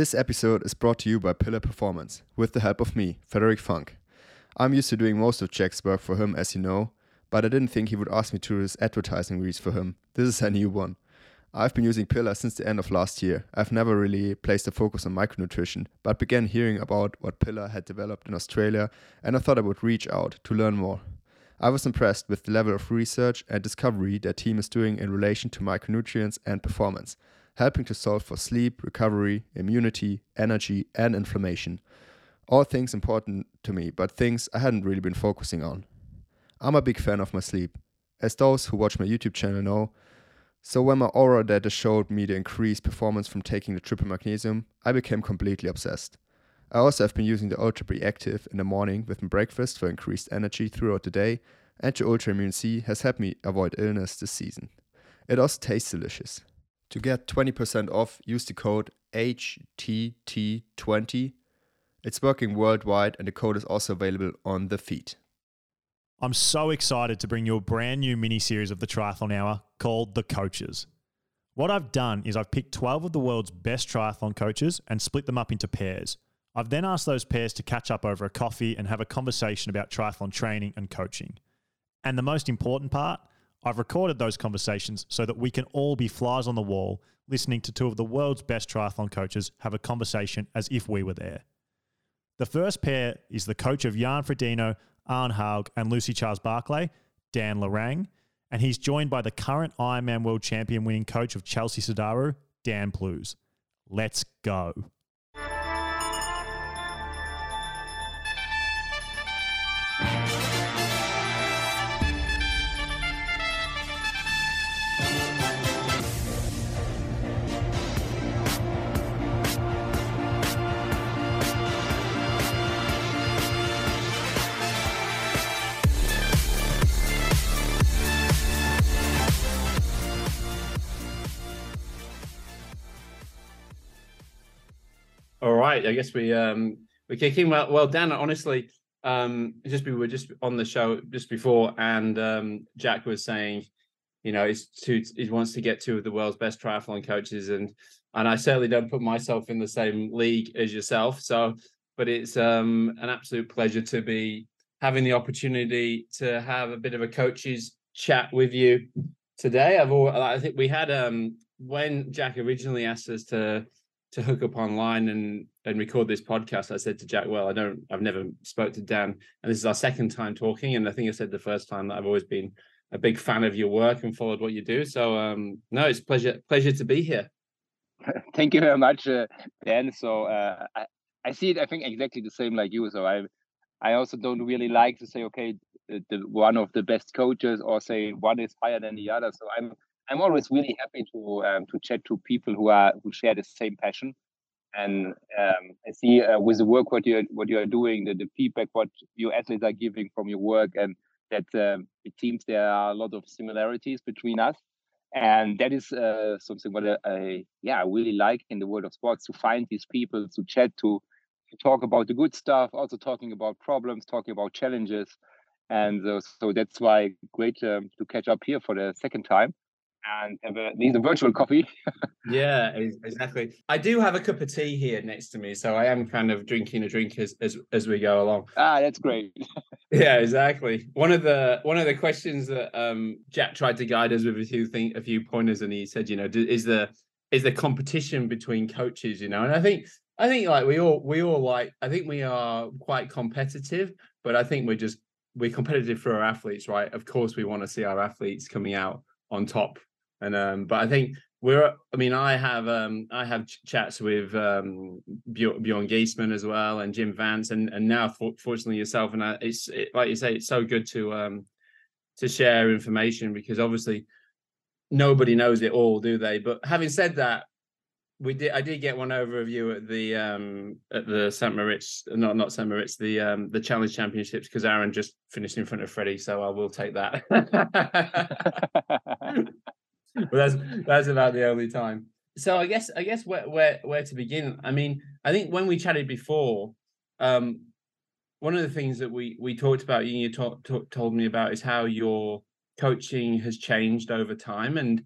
This episode is brought to you by Pillar Performance, with the help of me, Frederic Funk. I'm used to doing most of Jack's work for him, as you know, but I didn't think he would ask me to do his advertising reads for him. This is a new one. I've been using Pillar since the end of last year. I've never really placed a focus on micronutrition, but began hearing about what Pillar had developed in Australia, and I thought I would reach out to learn more. I was impressed with the level of research and discovery their team is doing in relation to micronutrients and performance helping to solve for sleep, recovery, immunity, energy, and inflammation. All things important to me, but things I hadn't really been focusing on. I'm a big fan of my sleep, as those who watch my YouTube channel know. So when my Oura data showed me the increased performance from taking the triple magnesium, I became completely obsessed. I also have been using the Ultra Active in the morning with my breakfast for increased energy throughout the day, and the Ultra Immune C has helped me avoid illness this season. It also tastes delicious. To get 20% off, use the code HTT20. It's working worldwide and the code is also available on the feed. I'm so excited to bring you a brand new mini series of the Triathlon Hour called The Coaches. What I've done is I've picked 12 of the world's best triathlon coaches and split them up into pairs. I've then asked those pairs to catch up over a coffee and have a conversation about triathlon training and coaching. And the most important part, I've recorded those conversations so that we can all be flies on the wall listening to two of the world's best triathlon coaches have a conversation as if we were there. The first pair is the coach of Jan Frodeno, Anne Haug, and Lucy Charles Barclay, Dan Lorang, and he's joined by the current Ironman World Champion winning coach of Chelsea Sodaro, Dan Plews. Let's go. Right. I guess we um we kick in. Well, well, Dan. Honestly, um, just we were just on the show just before, and um, Jack was saying, you know, he's two, he wants to get two of the world's best triathlon coaches, and and I certainly don't put myself in the same league as yourself. So, but it's um an absolute pleasure to be having the opportunity to have a bit of a coaches chat with you today. I've all, I think we had um when Jack originally asked us to to hook up online and and record this podcast, I said to Jack, "Well, I don't, I've never spoke to Dan, and this is our second time talking. And I think I said the first time that I've always been a big fan of your work and followed what you do. So, um, no, it's pleasure pleasure to be here. Thank you very much, uh, Dan. So uh, I, I see it. I think exactly the same like you. So I I also don't really like to say, okay, the, the one of the best coaches, or say one is higher than the other. So I'm I'm always really happy to um, to chat to people who are who share the same passion. And um, I see uh, with the work what you what you are doing, the, the feedback what your athletes are giving from your work, and that um, it seems there are a lot of similarities between us. And that is uh, something what I, I yeah I really like in the world of sports to find these people to chat to, to talk about the good stuff, also talking about problems, talking about challenges, and uh, so that's why great um, to catch up here for the second time and have a, need a virtual coffee. yeah, exactly. I do have a cup of tea here next to me, so I am kind of drinking a drink as as, as we go along. Ah, that's great. yeah, exactly. One of the one of the questions that um, Jack tried to guide us with a few thing, a few pointers, and he said, you know, is the is the competition between coaches, you know, and I think I think like we all we all like I think we are quite competitive, but I think we're just we're competitive for our athletes, right? Of course, we want to see our athletes coming out on top and um, but I think we're. I mean, I have um, I have ch- chats with um, Bjorn Geesmann as well, and Jim Vance, and and now fortunately yourself. And I, it's it, like you say, it's so good to um, to share information because obviously nobody knows it all, do they? But having said that, we did I did get one over of you at the um at the St. Moritz not not St. Moritz the um the challenge championships because Aaron just finished in front of Freddie so I will take that that's that's about the only time. So I guess I guess where where where to begin? I mean, I think when we chatted before, um, one of the things that we we talked about, you talk, talk, told me about, is how your coaching has changed over time, and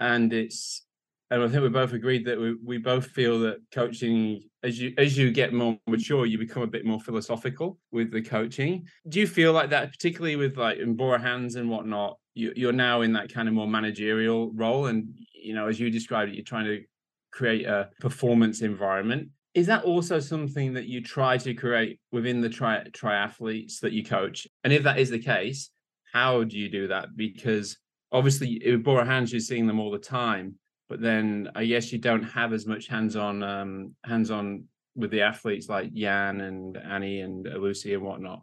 and it's and I think we both agreed that we, we both feel that coaching as you as you get more mature, you become a bit more philosophical with the coaching. Do you feel like that, particularly with like in Bora Hands and whatnot? You, you're now in that kind of more managerial role, and you know, as you described it, you're trying to create a performance environment. Is that also something that you try to create within the tri- triathletes that you coach? And if that is the case, how do you do that? Because obviously, in Bora Hands, you're seeing them all the time but then I guess you don't have as much hands-on um, hands-on with the athletes like Jan and Annie and Lucy and whatnot.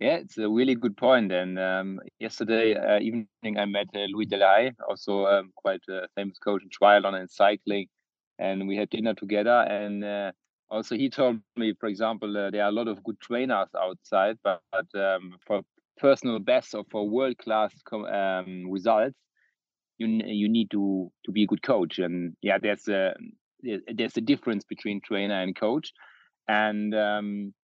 Yeah, it's a really good point. And um, yesterday uh, evening, I met uh, Louis Delahaye, also um, quite a famous coach in triathlon and cycling, and we had dinner together. And uh, also, he told me, for example, uh, there are a lot of good trainers outside, but, but um, for personal best or for world class um, results, you you need to to be a good coach and yeah there's a there's a difference between trainer and coach and um,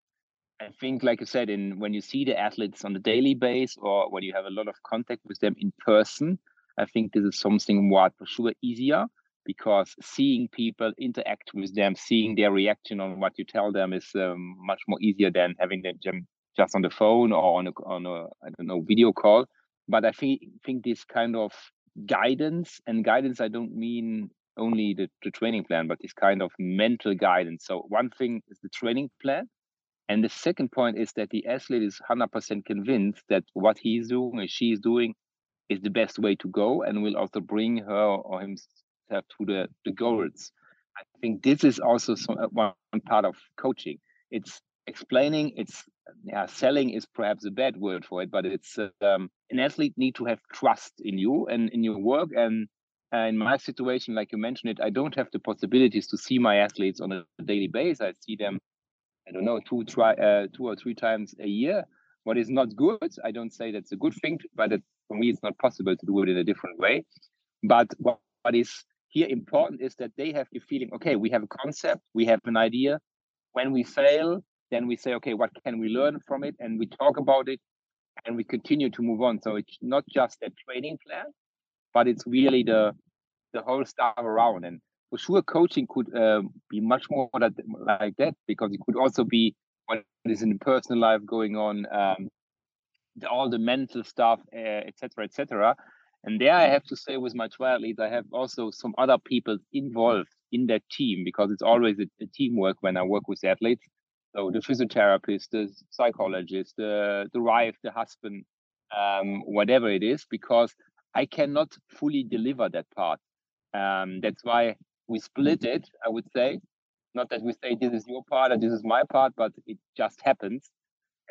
i think like i said in when you see the athletes on a daily base or when you have a lot of contact with them in person i think this is something what for sure easier because seeing people interact with them seeing their reaction on what you tell them is um, much more easier than having them just on the phone or on a, on a i don't know video call. But i think think this kind of guidance and guidance i don't mean only the, the training plan but this kind of mental guidance. So one thing is the training plan and the second point is that the athlete is 100% convinced that what he's doing or she's doing is the best way to go and will also bring her or himself to the, the goals. I think this is also some, uh, one part of coaching. It's explaining it's yeah selling is perhaps a bad word for it but it's um, an athlete need to have trust in you and in your work. And uh, in my situation like you mentioned it i don't have the possibilities to see my athletes on a daily basis. I see them i don't know two try uh, two or three times a year. What is not good i don't say that's a good thing but it, for me it's not possible to do it in a different way. But what, what is here important is that they have the feeling okay we have a concept we have an idea. When we fail then we say okay what can we learn from it? And we talk about it and we continue to move on. So it's not just a training plan but it's really the the whole stuff around. And for sure coaching could uh, be much more that, like that because it could also be what is in the personal life going on um, the, all the mental stuff etc uh, etc et and there i have to say with my triathletes i have also some other people involved in that team because it's always a, a teamwork when i work with athletes so the physiotherapist, the psychologist, the the wife, the husband, um, whatever it is, because I cannot fully deliver that part. Um, that's why we split it. I would say, not that we say this is your part and this is my part, but it just happens.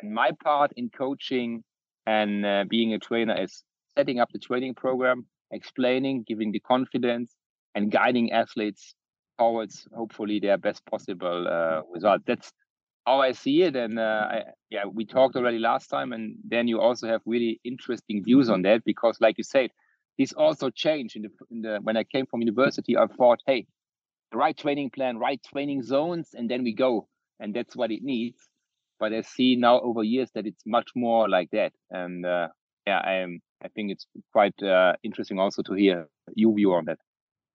And my part in coaching and uh, being a trainer is setting up the training program, explaining, giving the confidence, and guiding athletes towards hopefully their best possible uh, result. That's how I see it, and uh, I, yeah, we talked already last time, and then you also have really interesting views on that because, like you said, this also changed in the, in the when I came from university. I thought, hey, the right training plan, right training zones, and then we go, and that's what it needs. But I see now over years that it's much more like that, and uh, yeah, I am. I think it's quite uh, interesting also to hear your view on that.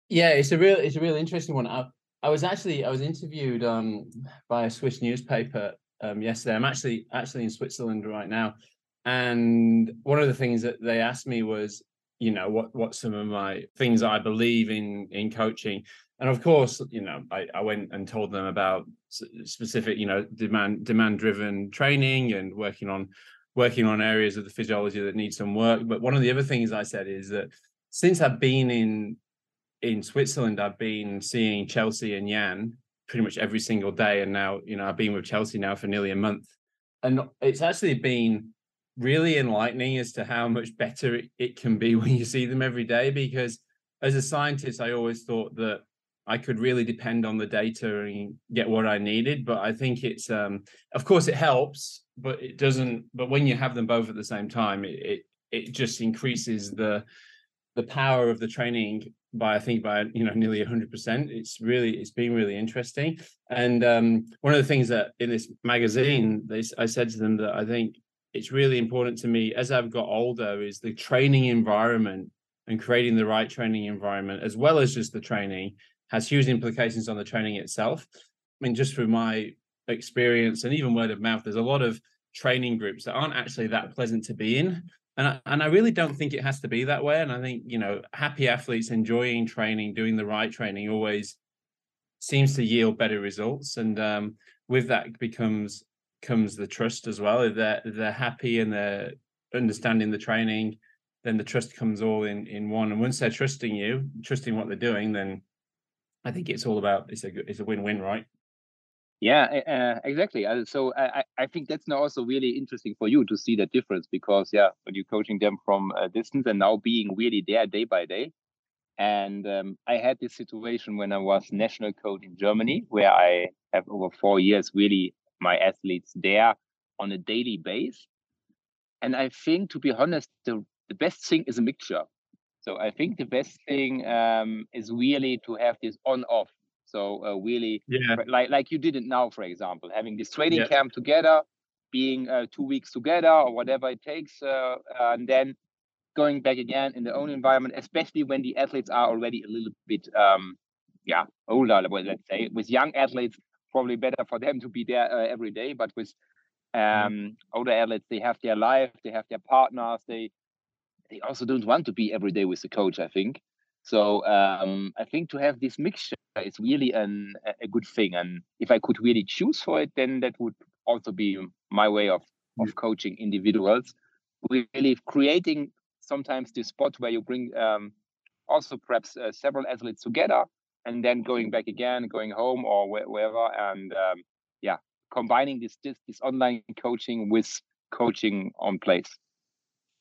Yeah, it's a real, it's a real interesting one. I, I was actually I was interviewed um, by a Swiss newspaper um, yesterday. I'm actually actually in Switzerland right now, and one of the things that they asked me was, you know, what what some of my things I believe in in coaching, and of course, you know, I, I went and told them about specific, you know, demand demand driven training and working on working on areas of the physiology that need some work. But one of the other things I said is that since I've been in in Switzerland, I've been seeing Chelsea and Jan pretty much every single day. And now, you know, I've been with Chelsea now for nearly a month. And it's actually been really enlightening as to how much better it, it can be when you see them every day. Because as a scientist, I always thought that I could really depend on the data and get what I needed. But I think it's, um, of course, it helps, but it doesn't. But when you have them both at the same time, it, it, it just increases the the power of the training by I think by you know nearly 100%. It's really it's been really interesting. And um, one of the things that in this magazine, they, I said to them that I think it's really important to me as I've got older is the training environment and creating the right training environment as well as just the training has huge implications on the training itself. I mean, just through my experience and even word of mouth, there's a lot of training groups that aren't actually that pleasant to be in. And I, and I really don't think it has to be that way. And I think, you know, happy athletes enjoying training, doing the right training always seems to yield better results. And um, with that becomes comes the trust as well. If they're, they're happy and they're understanding the training, then the trust comes all in in one. And once they're trusting you, trusting what they're doing, then I think it's all about it's a it's a win win, right? Yeah, uh, exactly. So I, I think that's now also really interesting for you to see that difference because yeah, when you're coaching them from a distance and now being really there day by day. And um, I had this situation when I was national coach in Germany, where I have over four years really my athletes there on a daily base. And I think, to be honest, the, the best thing is a mixture. So I think the best thing um, is really to have this on off. So uh, really, yeah. like like you did it now, for example, having this training yeah. camp together, being uh, two weeks together or whatever it takes, uh, and then going back again in their own environment, especially when the athletes are already a little bit, um, yeah, older. Let's say with young athletes, probably better for them to be there uh, every day. But with mm-hmm. um, older athletes, they have their life, they have their partners, they they also don't want to be every day with the coach. I think so. Um, I think to have this mixture is really an, a good thing. And if I could really choose for it, then that would also be my way of of coaching individuals. Really creating sometimes this spot where you bring um, also perhaps uh, several athletes together and then going back again, going home or wherever, and um, yeah, combining this, this this online coaching with coaching on place.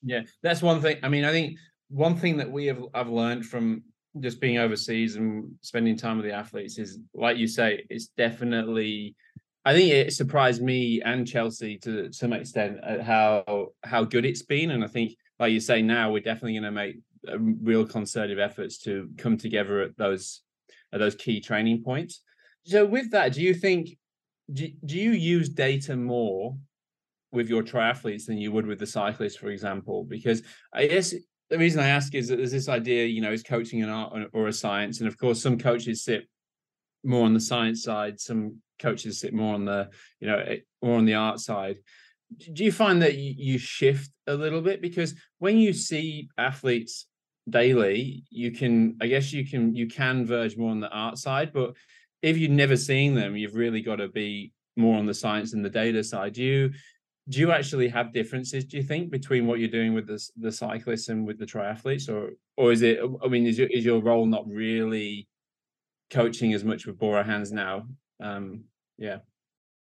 Yeah, that's one thing. I mean, I think one thing that we have I've learned from just being overseas and spending time with the athletes is, like you say, it's definitely. I think it surprised me and Chelsea to some extent at how how good it's been, and I think, like you say, now we're definitely going to make real concerted efforts to come together at those at those key training points. So, with that, do you think do, do you use data more with your triathletes than you would with the cyclists, for example? Because I guess the reason I ask is that there's this idea, you know, is coaching an art or a science, and of course, some coaches sit more on the science side, some coaches sit more on the, you know, eh, more on the art side. Do you find that you shift a little bit because when you see athletes daily, you can, I guess, you can you can verge more on the art side, but if you've never seen them, you've really got to be more on the science and the data side. Do you do you actually have differences do you think between what you're doing with the, the cyclists and with the triathletes or or is it i mean is your, is your role not really coaching as much with bora hands now? Um yeah.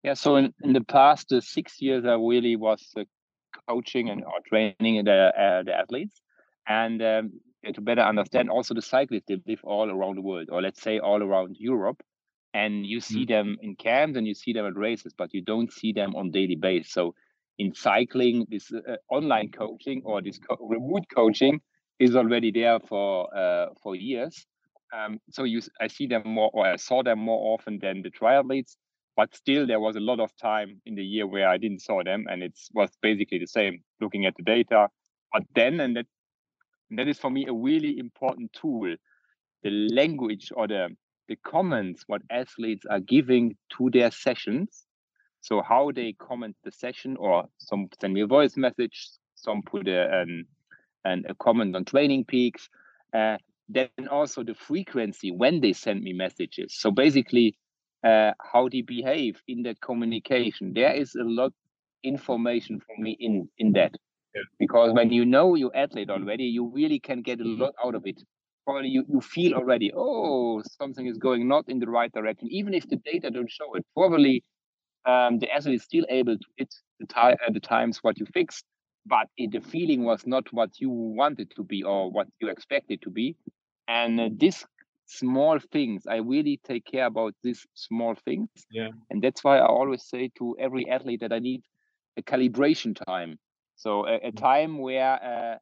Yeah so in, in the past uh, six years i really was uh, coaching and or training the, uh, the athletes and um, to better understand also the cyclists they live all around the world or let's say all around europe and you see mm-hmm. them in camps and you see them at races but you don't see them on daily basis so in cycling, this uh, online coaching or this co- remote coaching is already there for uh, for years. Um, so you, I see them more, or I saw them more often than the triathletes. But still, there was a lot of time in the year where I didn't saw them, and it was basically the same, looking at the data. But then, and that, and that is for me a really important tool, the language or the the comments what athletes are giving to their sessions so how they comment the session, or some send me a voice message, some put a an a comment on Training Peaks. Uh, then also the frequency when they send me messages. So basically, uh, how they behave in that communication. There is a lot information for me in in that. Yeah. Because when you know your athlete already, you really can get a lot out of it. Probably you, you feel already, oh, something is going not in the right direction, even if the data don't show it. Probably um, the athlete is still able to hit the, t- uh, the times what you fixed, but it, the feeling was not what you wanted to be or what you expected to be. And uh, these small things, I really take care about these small things. Yeah. And that's why I always say to every athlete that I need a calibration time. So a, a mm. time where uh,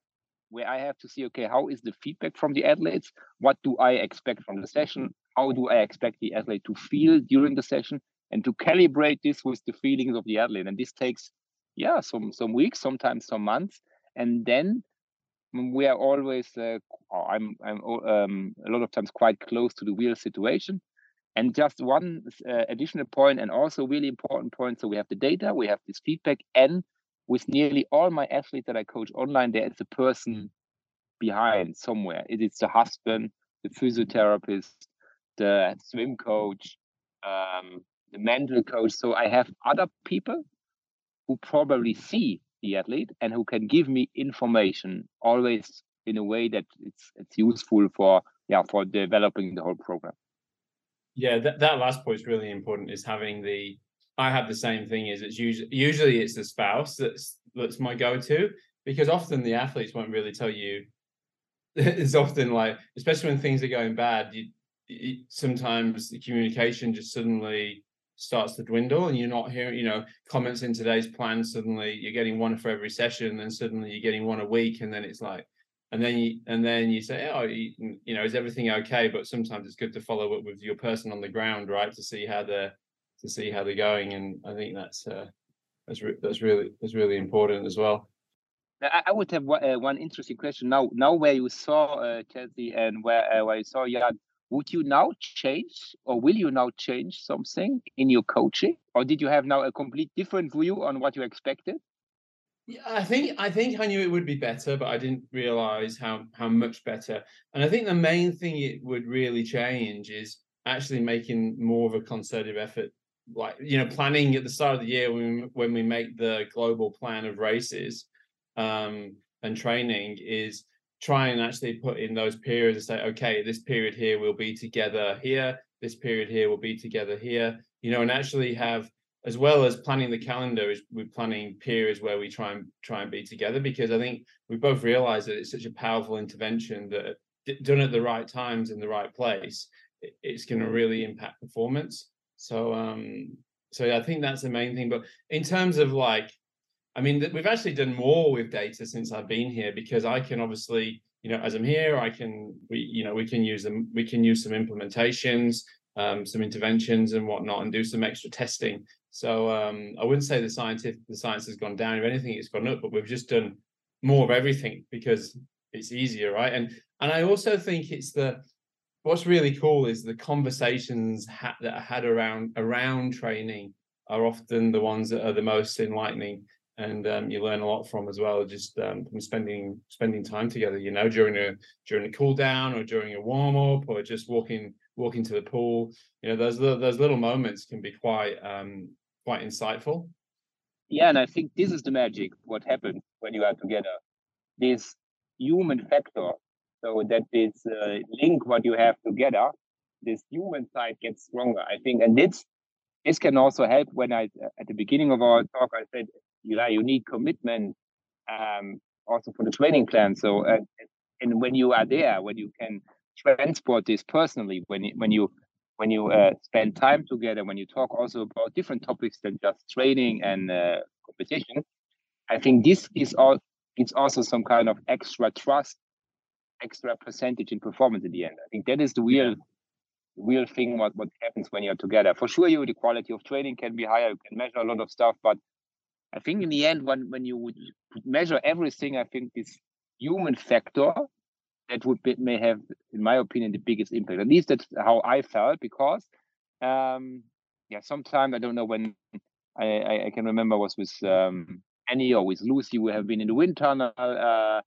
where I have to see, okay, how is the feedback from the athletes? What do I expect from the session? How do I expect the athlete to feel during the session? and to calibrate this with the feelings of the athlete. And this takes, yeah, some some weeks, sometimes some months, and then we are always uh, I'm I'm um, a lot of times quite close to the real situation. And just one uh, additional point, and also really important point. So we have the data, we have this feedback, and with nearly all my athletes that I coach online, there is a person behind somewhere. It is the husband, the physiotherapist, the swim coach, um, the mental coach. So I have other people who probably see the athlete and who can give me information always in a way that it's it's useful for yeah for developing the whole program yeah that, that last point is really important is having the i have the same thing is it's usually usually it's the spouse that's that's my go-to because often the athletes won't really tell you. It's often like especially when things are going bad you, sometimes the communication just suddenly starts to dwindle and you're not hearing you know comments in today's plan suddenly you're getting one for every session and then suddenly you're getting one a week and then it's like and then you and then you say oh you, you know is everything okay? But sometimes it's good to follow up with your person on the ground right to see how they're to see how they're going and i think that's uh that's re- that's really that's really important as well I would have one, uh, one interesting question now. Now, where you saw uh, Chelsea and where uh, where you saw Jan, would you now change or will you now change something in your coaching or did you have now a complete different view on what you expected yeah, I think I think I knew it would be better, but I didn't realize how how much better. And I think the main thing it would really change is actually making more of a concerted effort, like you know, planning at the start of the year when when we make the global plan of races um, and training is try and actually put in those periods and say, okay, this period here we'll be together here, this period here we'll be together here, you know, and actually have as well as planning the calendar is we're planning periods where we try and try and be together because I think we both realize that it's such a powerful intervention that done at the right times in the right place, it's going to really impact performance. So um so I think that's the main thing. But in terms of like I mean, we've actually done more with data since I've been here because I can obviously, you know, as I'm here, I can, we, you know, we can use them, we can use some implementations, um, some interventions and whatnot, and do some extra testing. So um, I wouldn't say the scientific, the science has gone down. If anything, it's gone up. But we've just done more of everything because it's easier, right? And and I also think it's the what's really cool is the conversations ha- that are had around around training are often the ones that are the most enlightening and um, you learn a lot from as well just um, from spending spending time together you know during a during a cool down or during a warm up or just walking walking to the pool. You know those those little moments can be quite um quite insightful. Yeah and i think this is the magic what happens when you are together. This human factor so that this uh, link what you have together this human side gets stronger i think and this this can also help when i at the beginning of our talk i said you know, you need commitment um, also for the training plan. So, uh, and when you are there, when you can transport this personally, when when you when you uh, spend time together, when you talk also about different topics than just training and uh, competition, I think this is all. It's also some kind of extra trust, extra percentage in performance in the end. I think that is the real real thing what, what happens when you're together. For sure, you the quality of training can be higher, you can measure a lot of stuff, but I think in the end, when when you would measure everything, I think this human factor that would be, may have, in my opinion, the biggest impact. At least that's how I felt because, um, yeah, sometimes I don't know when I, I, I can remember was with um, Annie or with Lucy. We have been in the wind tunnel, uh,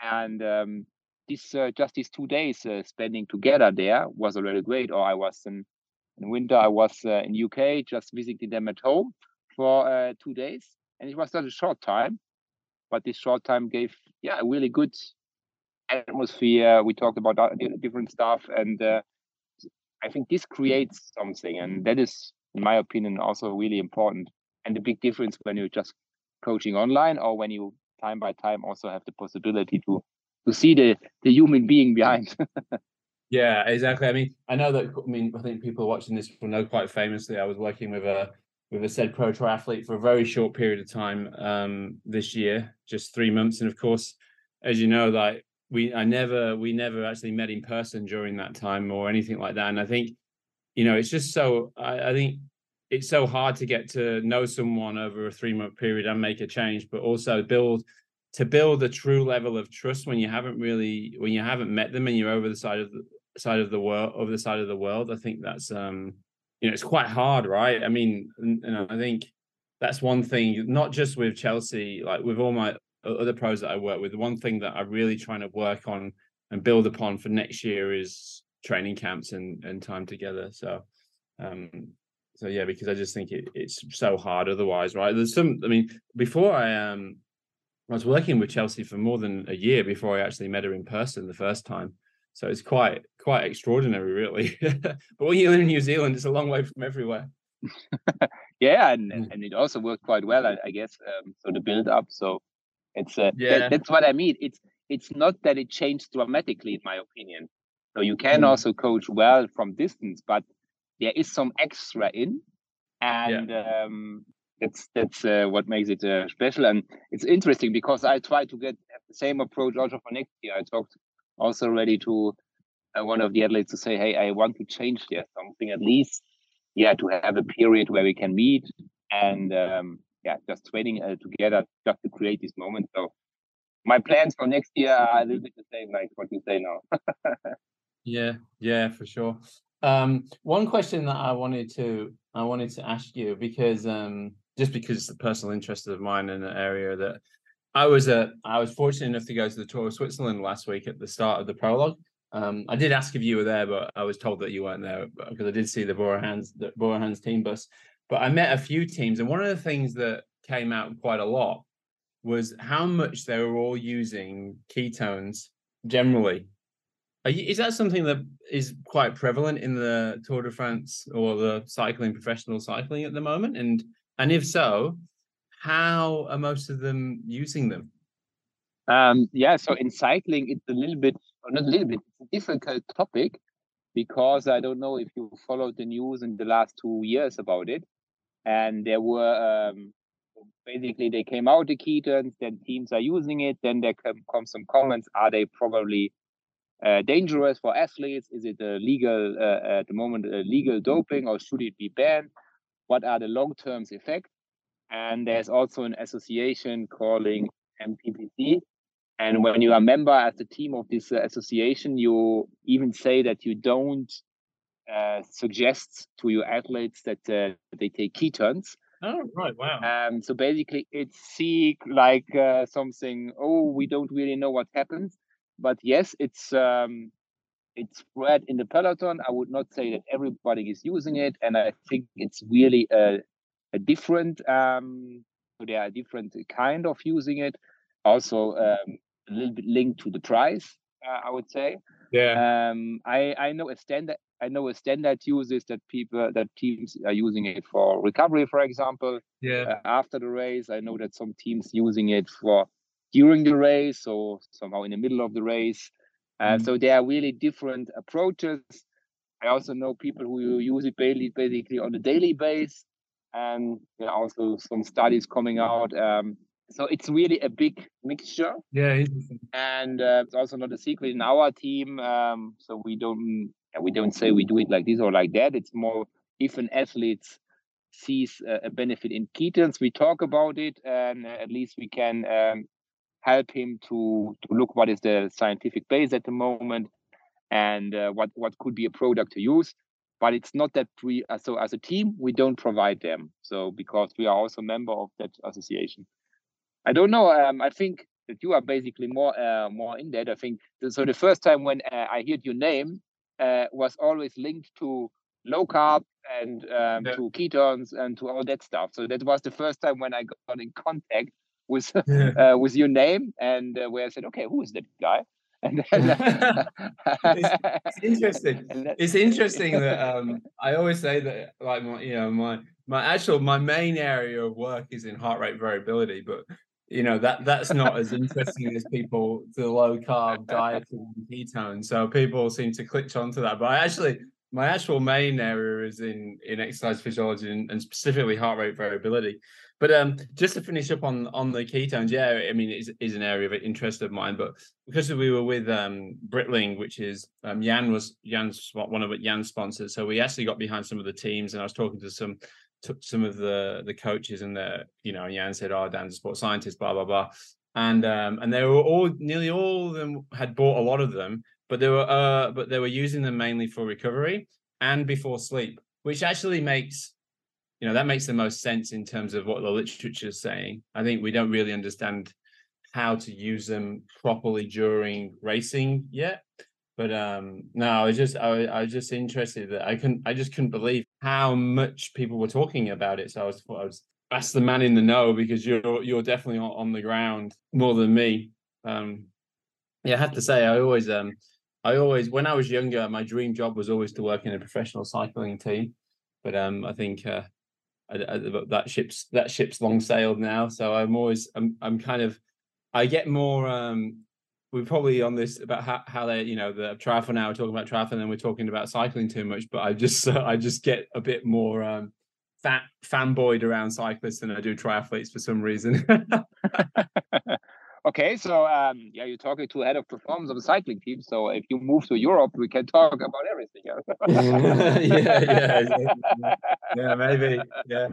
and um, this uh, just these two days uh, spending together there was already great. Or I was in in winter, I was uh, in UK just visiting them at home for uh, two days and it was not a short time, but this short time gave yeah a really good atmosphere. We talked about different stuff, and uh, I think this creates something, and that is, in my opinion, also really important. And the big difference when you're just coaching online or when you time by time also have the possibility to to see the the human being behind. yeah, exactly. I mean, I know that. I mean, I think people watching this will know quite famously. I was working with a with a said pro triathlete for a very short period of time um, this year, just three months. And of course, as you know, like we, I never, we never actually met in person during that time or anything like that. And I think, you know, it's just so, I, I think it's so hard to get to know someone over a three month period and make a change, but also build to build a true level of trust when you haven't really when you haven't met them and you're over the side of the side of the world over the side of the world i think that's um you know it's quite hard right? I mean and, and i think that's one thing not just with chelsea like with all my other pros that i work with the one thing that i'm really trying to work on and build upon for next year is training camps and and time together. So um so yeah because i just think it, it's so hard otherwise right? There's some i mean before i um I was working with Chelsea for more than a year before I actually met her in person the first time. So it's quite quite extraordinary, really. but when you live in New Zealand, it's a long way from everywhere. yeah, and mm. and it also worked quite well, I, I guess. Um, so the build up, so it's uh, yeah. That, that's what I mean. It's it's not that it changed dramatically, in my opinion. So you can mm. also coach well from distance, but there is some extra in, and yeah. um, that's that's uh, what makes it uh, special. And it's interesting because I try to get the same approach also for next year. I talked also ready to uh, one of the athletes to say, "Hey, I want to change there something at least, yeah, to have a period where we can meet and um, yeah, just training uh, together just to create this moment." So my plans for next year are a little bit the same, like what you say now. yeah, yeah, for sure. Um, one question that I wanted to I wanted to ask you because um, just because it's a personal interest of mine in an area that I was uh, I was fortunate enough to go to the Tour of Switzerland last week at the start of the prologue. Um, I did ask if you were there, but I was told that you weren't there because I did see the Bora the team bus. But I met a few teams, and one of the things that came out quite a lot was how much they were all using ketones generally. You, is that something that is quite prevalent in the Tour de France or the cycling professional cycling at the moment? And and if so, how are most of them using them? Um, yeah, so in cycling, it's a little bit, or not a little bit, it's a difficult topic because I don't know if you followed the news in the last two years about it. And there were um, basically they came out the ketones, then teams are using it, then there come, some comments: Are they probably uh, dangerous for athletes? Is it a legal uh, at the moment legal doping, or should it be banned? What are the long-term effects. And there's also an association calling MPCC. And when you are a member as a team of this uh, association, you even say that you don't uh, suggest to your athletes that uh, they take ketones. Oh, right. Wow. Um, so basically, it's see like uh, something, oh, we don't really know what happens. But yes, it's um, it's spread in the peloton. I would not say that everybody is using it, and I think it's really a, a different. Um, so there are different kind of using it. Also, um, a little bit linked to the price, uh, I would say. Yeah. Um, I I know a standard. I know a standard uses that people that teams are using it for recovery, for example. Yeah. Uh, after the race, I know that some teams using it for during the race or somehow in the middle of the race. Uh, mm. So there are really different approaches. I also know people who use it basically on a daily basis, and there are also some studies coming out. Um, so it's really a big mixture. Yeah, and uh, it's also not a secret in our team. Um, so we don't we don't say we do it like this or like that. It's more if an athlete sees a, benefit in ketones, we talk about it, and at least we can um, help him to to look what is the scientific base at the moment and uh, what what could be a product to use. But it's not that we uh, so as a team we don't provide them. So because we are also a member of that association. I don't know um, i think that you are basically more uh, more in that. I think so the first time when uh, i heard your name uh, was always linked to low carb and um, yeah. to ketones and to all that stuff. So that was the first time when i got in contact with yeah. uh, with your name and uh, where I said, okay, who is that guy? And then, it's, it's, interesting. It's interesting that um, I always say that, like my, you know, my my actual my main area of work is in heart rate variability, but you know that that's not as interesting as people the low carb diet and ketones. So people seem to click onto that, but I actually my actual main area is in in exercise physiology and, and specifically heart rate variability. But um, just to finish up on on the ketones, yeah, I mean, it is an area of interest of mine. But because we were with um, Breitling, which is um, Jan was Jan's one of Jan's sponsors, so we actually got behind some of the teams, and I was talking to some to some of the the coaches, and the you know Jan said, "Oh, Dan's a sports scientist," blah blah blah. and um, and they were all nearly all of them had bought a lot of them, but they were uh, but they were using them mainly for recovery and before sleep, which actually makes you know that makes the most sense in terms of what the literature is saying. I think we don't really understand how to use them properly during racing yet. But um no, I was just I, I was just interested that I couldn't I just couldn't believe how much people were talking about it. So I was I was that's the man in the know because you're you're definitely on the ground more than me. Um, yeah, I have to say, I always um, I always when I was younger, my dream job was always to work in a professional cycling team, but um, I think uh, I, I, that ship's that ship's long sailed now. So I'm always I'm I'm kind of I get more um we're probably on this about how, how they you know the triathlon now we're talking about triathlon and we're talking about cycling too much but i just uh, i just get a bit more um fat fanboyed around cyclists than I do triathletes for some reason. okay, so um, yeah, you're talking to head of performance of a cycling team. So if you move to Europe, we can talk about everything. yeah, yeah, yeah, maybe, yeah.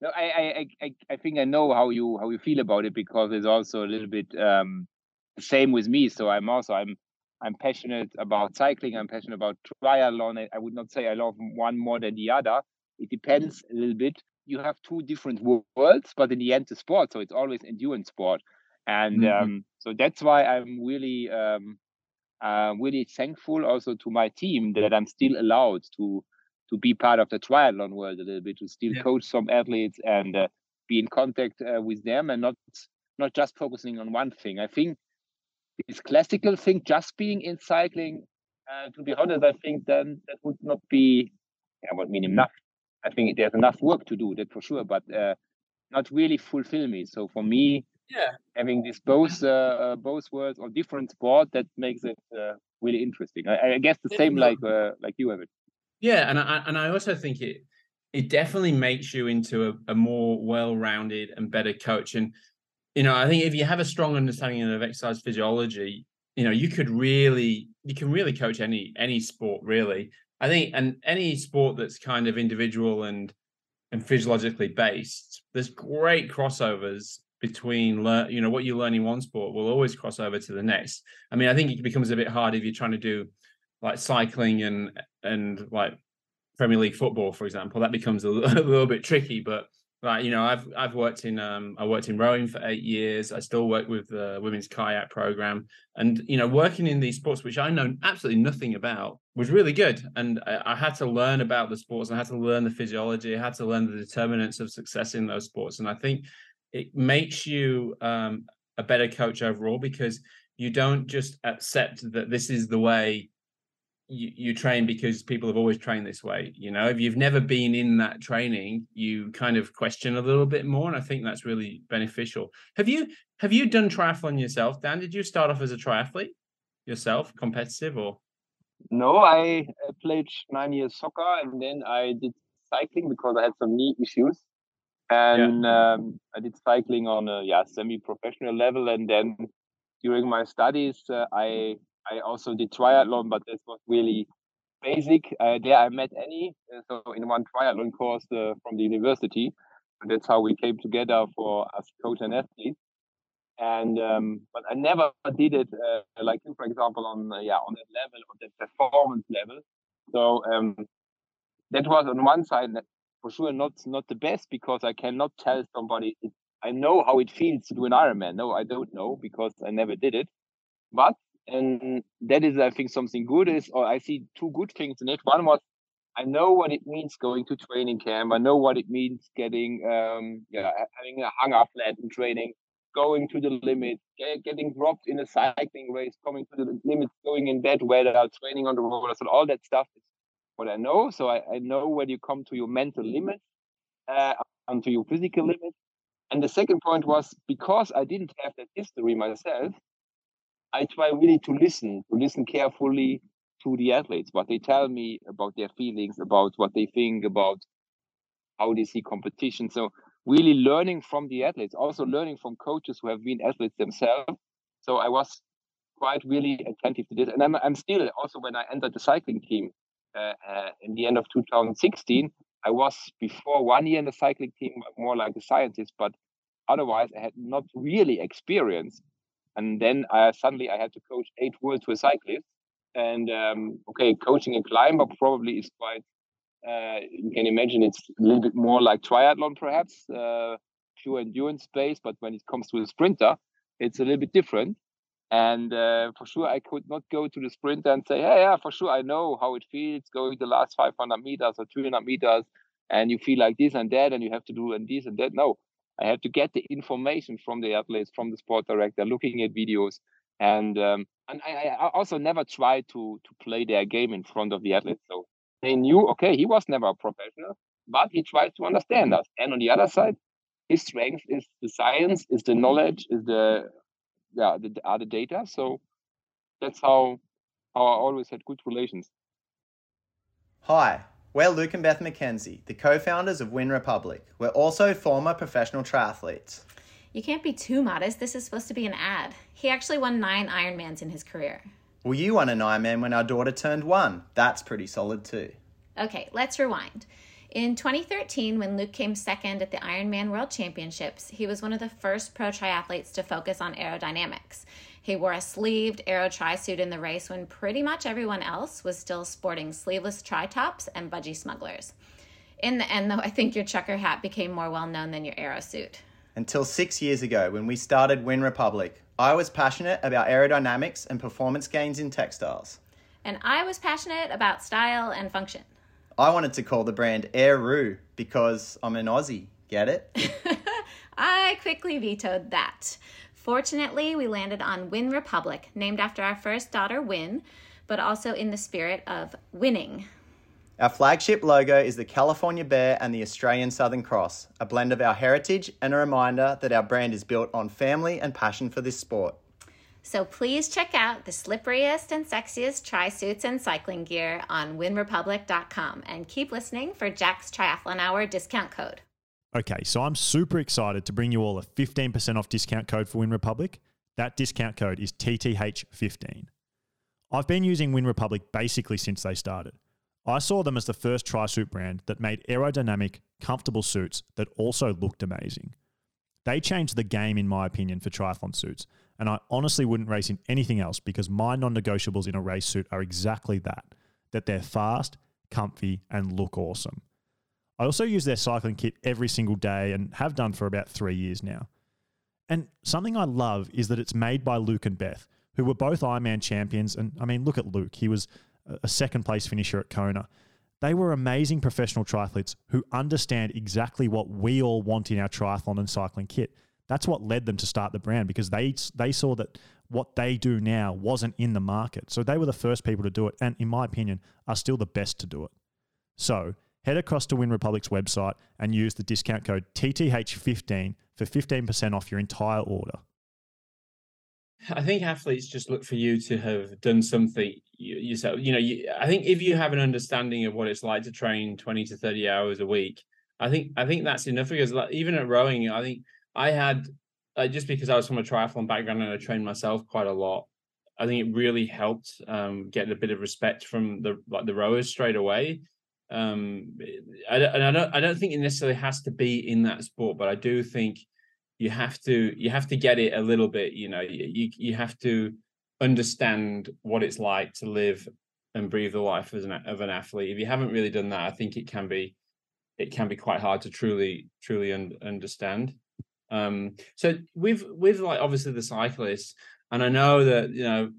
No, I, I, I, I think I know how you how you feel about it because it's also a little bit um, the same with me. So I'm also I'm I'm passionate about cycling. I'm passionate about triathlon. I would not say I love one more than the other, it depends a little bit. You have two different worlds, but in the end, the sport. So it's always endurance sport, and mm-hmm. um, so that's why I'm really, um, uh, really thankful also to my team that I'm still allowed to to be part of the triathlon world a little bit, to still yeah. coach some athletes and uh, be in contact uh, with them, and not not just focusing on one thing. I think this classical thing, just being in cycling, uh, to be honest, I think then that would not be, yeah, would mean enough I think there's enough work to do that for sure, but uh, not really fulfill me. So for me, yeah, having this both uh, uh, both worlds or different sport that makes it uh, really interesting. I, I, guess the same like uh, like you have it. Yeah, and I and I also think it it definitely makes you into a, a more well-rounded and better coach. And you know, I think if you have a strong understanding of exercise physiology, you know, you could really you can really coach any any sport really. I think, and any sport that's kind of individual and and physiologically based, there's great crossovers between you know, what you learn in one sport will always cross over to the next. I mean, I think it becomes a bit hard if you're trying to do like cycling and and like Premier League football, for example. That becomes a, a little bit tricky, but like you know i've i've worked in um i worked in rowing for eight years. I still work with the women's kayak program. And you know working in these sports which i know absolutely nothing about was really good. And I, I, had to learn about the sports. I had to learn the physiology. I had to learn the determinants of success in those sports. And i think it makes you um a better coach overall because you don't just accept that this is the way you, you train because people have always trained this way you know? If you've never been in that training you kind of question a little bit more and i think that's really beneficial. Have you have you done triathlon yourself dan? Did you start off as a triathlete yourself competitive or? No i played nine years soccer and then i did cycling because i had some knee issues and yeah. um, i did cycling on a yeah semi-professional level and then during my studies uh, i I also did triathlon, but this was really basic. Uh, there I met Annie, uh, so in one triathlon course uh, from the university. And that's how we came together for as coach and athlete. And um, but I never did it uh, like you, for example, on uh, yeah on that level, on that performance level. So um, that was on one side for sure not not the best because I cannot tell somebody. It, I know how it feels to do an Ironman. No, I don't know because I never did it. But and that is i think something good is or i see two good things in it one was i know what it means going to training camp i know what it means getting um yeah having a hunger flat in training going to the limit get, getting dropped in a cycling race coming to the limit going in bad weather training on the road so all that stuff is what i know so i, I know when you come to your mental limit uh, and to your physical limit and the second point was because i didn't have that history myself I try really to listen, to listen carefully to the athletes, what they tell me about their feelings, about what they think, about how they see competition. So really learning from the athletes, also learning from coaches who have been athletes themselves. So I was quite really attentive to this, and I'm I'm still also when I entered the cycling team in the end of 2016. I was before one year in the cycling team more like a scientist, but otherwise I had not really experience. And then I suddenly I had to coach eight World Tour cyclists. And um, okay, coaching a climber probably is quite. Uh, you can imagine it's a little bit more like triathlon, perhaps, uh, pure endurance space. But when it comes to a sprinter, it's a little bit different. And uh, for sure, I could not go to the sprinter and say, "Hey, yeah, for sure, I know how it feels going the last 500 meters or 200 meters, and you feel like this and that, and you have to do and this and that." No, I have to get the information from the athletes, from the sport director, looking at videos, and um, and I, I, also never tried to to play their game in front of the athletes. So they knew, okay, he was never a professional, but he tried to understand us. And on the other side, his strength is the science, is the knowledge, is the yeah, the, other uh, data. So that's how how I always had good relations. Hi, we're Luke and Beth McKenzie, the co-founders of Wyn Republic. We're also former professional triathletes. You can't be too modest. This is supposed to be an ad. He actually won nine Ironmans in his career. Well, you won an Ironman when our daughter turned one. That's pretty solid too. Okay, let's rewind. In 2013, when Luke came second at the Ironman World Championships, he was one of the first pro triathletes to focus on aerodynamics. He wore a sleeved aero tri suit in the race when pretty much everyone else was still sporting sleeveless tri tops and budgie smugglers. In the end, though, I think your trucker hat became more well known than your aero suit. Until six years ago, when we started Wyn Republic, I was passionate about aerodynamics and performance gains in textiles. And I was passionate about style and function. I wanted to call the brand Airoo because I'm an Aussie. Get it? I quickly vetoed that. Fortunately, we landed on Wyn Republic, named after our first daughter, Wyn, but also in the spirit of winning. Our flagship logo is the California Bear and the Australian Southern Cross, a blend of our heritage and a reminder that our brand is built on family and passion for this sport. So please check out the slipperiest and sexiest tri suits and cycling gear on wynrepublic.com and keep listening for Jack's Triathlon Hour discount code. Okay, so I'm super excited to bring you all a 15% off discount code for WynRepublic. That discount code is TTH15. I've been using WynRepublic basically since they started. I saw them as the first tri suit brand that made aerodynamic, comfortable suits that also looked amazing. They changed the game, in my opinion, for triathlon suits and I honestly wouldn't race in anything else because my non negotiables in a race suit are exactly that that they're fast, comfy, and look awesome. I also use their cycling kit every single day and have done for about three years now. And something I love is that it's made by Luke and Beth, who were both Ironman champions. And I mean, look at Luke, he was a second place finisher at Kona. They were amazing professional triathletes who understand exactly what we all want in our triathlon and cycling kit. That's what led them to start the brand because they they saw that what they do now wasn't in the market. So they were the first people to do it, and in my opinion, are still the best to do it. So head across to Wyn Republic's website and use the discount code TTH15 for 15% off your entire order. I think athletes just look for you to have done something yourself. You know, you, I think if you have an understanding of what it's like to train 20 to 30 hours a week, I think I think that's enough because even at rowing, I think I had uh, just because I was from a triathlon background and I trained myself quite a lot. I think it really helped um, get a bit of respect from the like the rowers straight away. Um, I, and I don't I don't think it necessarily has to be in that sport, but I do think you have to you have to get it a little bit. You know, you you have to understand what it's like to live and breathe the life an of an athlete. If you haven't really done that, I think it can be it can be quite hard to truly truly un- understand. Um, so with with like obviously the cyclists, and I know that you know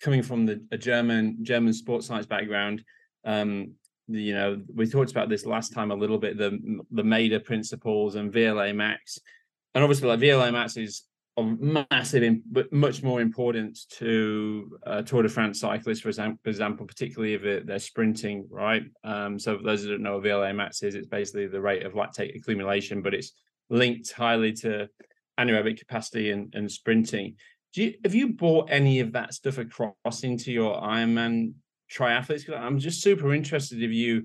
coming from the a German German sports science background, um, you know we talked about this last time a little bit the the Mader principles and VLA max, and obviously like VLA max is massive, but much more important to uh, Tour de France cyclists, for example, for example, particularly if they're sprinting, right? Um, so for those who don't know what VLA max is, it's basically the rate of lactate accumulation, but it's linked highly to anaerobic capacity and, and sprinting. Do you, have you brought any of that stuff across into your Ironman triathletes? Because I'm just super interested if you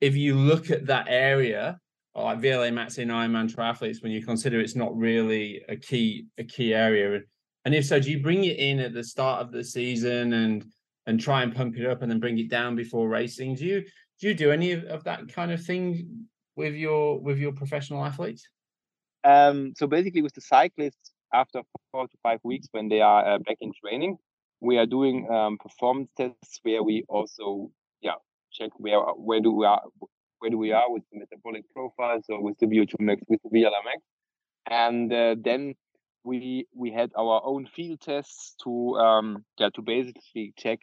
if you look at that area or like VLA max in Ironman triathletes when you consider it's not really a key a key area. And if so, do you bring it in at the start of the season and and try and pump it up and then bring it down before racing? Do you do you do any of, of that kind of thing with your with your professional athletes? Um, so basically, with the cyclists, after four to five weeks when they are uh, back in training, we are doing um, performance tests where we also, yeah, check where where do we are where do we are with the metabolic profile, so with the VO2 max, with the VLA max, and uh, then we we had our own field tests to um, yeah to basically check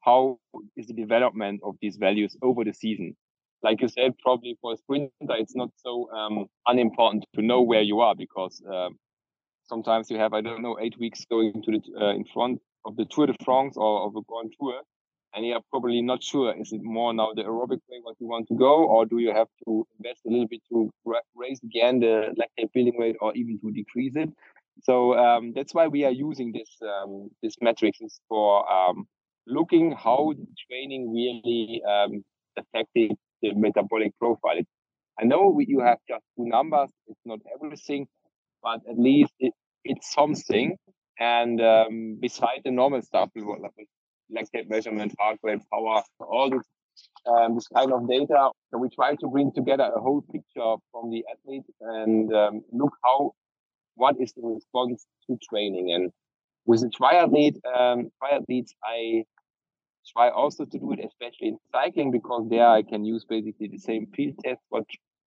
how is the development of these values over the season. Like you said, probably for a sprinter, it's not so um, unimportant to know where you are because um, sometimes you have I don't know eight weeks going to the uh, in front of the Tour de France or of a Grand Tour, and you are probably not sure is it more now the aerobic way what you want to go, or do you have to invest a little bit to raise again the lactate building rate, or even to decrease it. So um, that's why we are using this um, this metrics for um, looking how training really um, affected the metabolic profile. I know we, you have just two numbers; it's not everything, but at least it, it's something. And um, beside the normal stuff, lactate measurement, heart rate, power, all this um, this kind of data. So we try to bring together a whole picture from the athlete and um, look how what is the response to training. And with the triathlete, um, triathletes, I try also to do it, especially in cycling, because there I can use basically the same field test what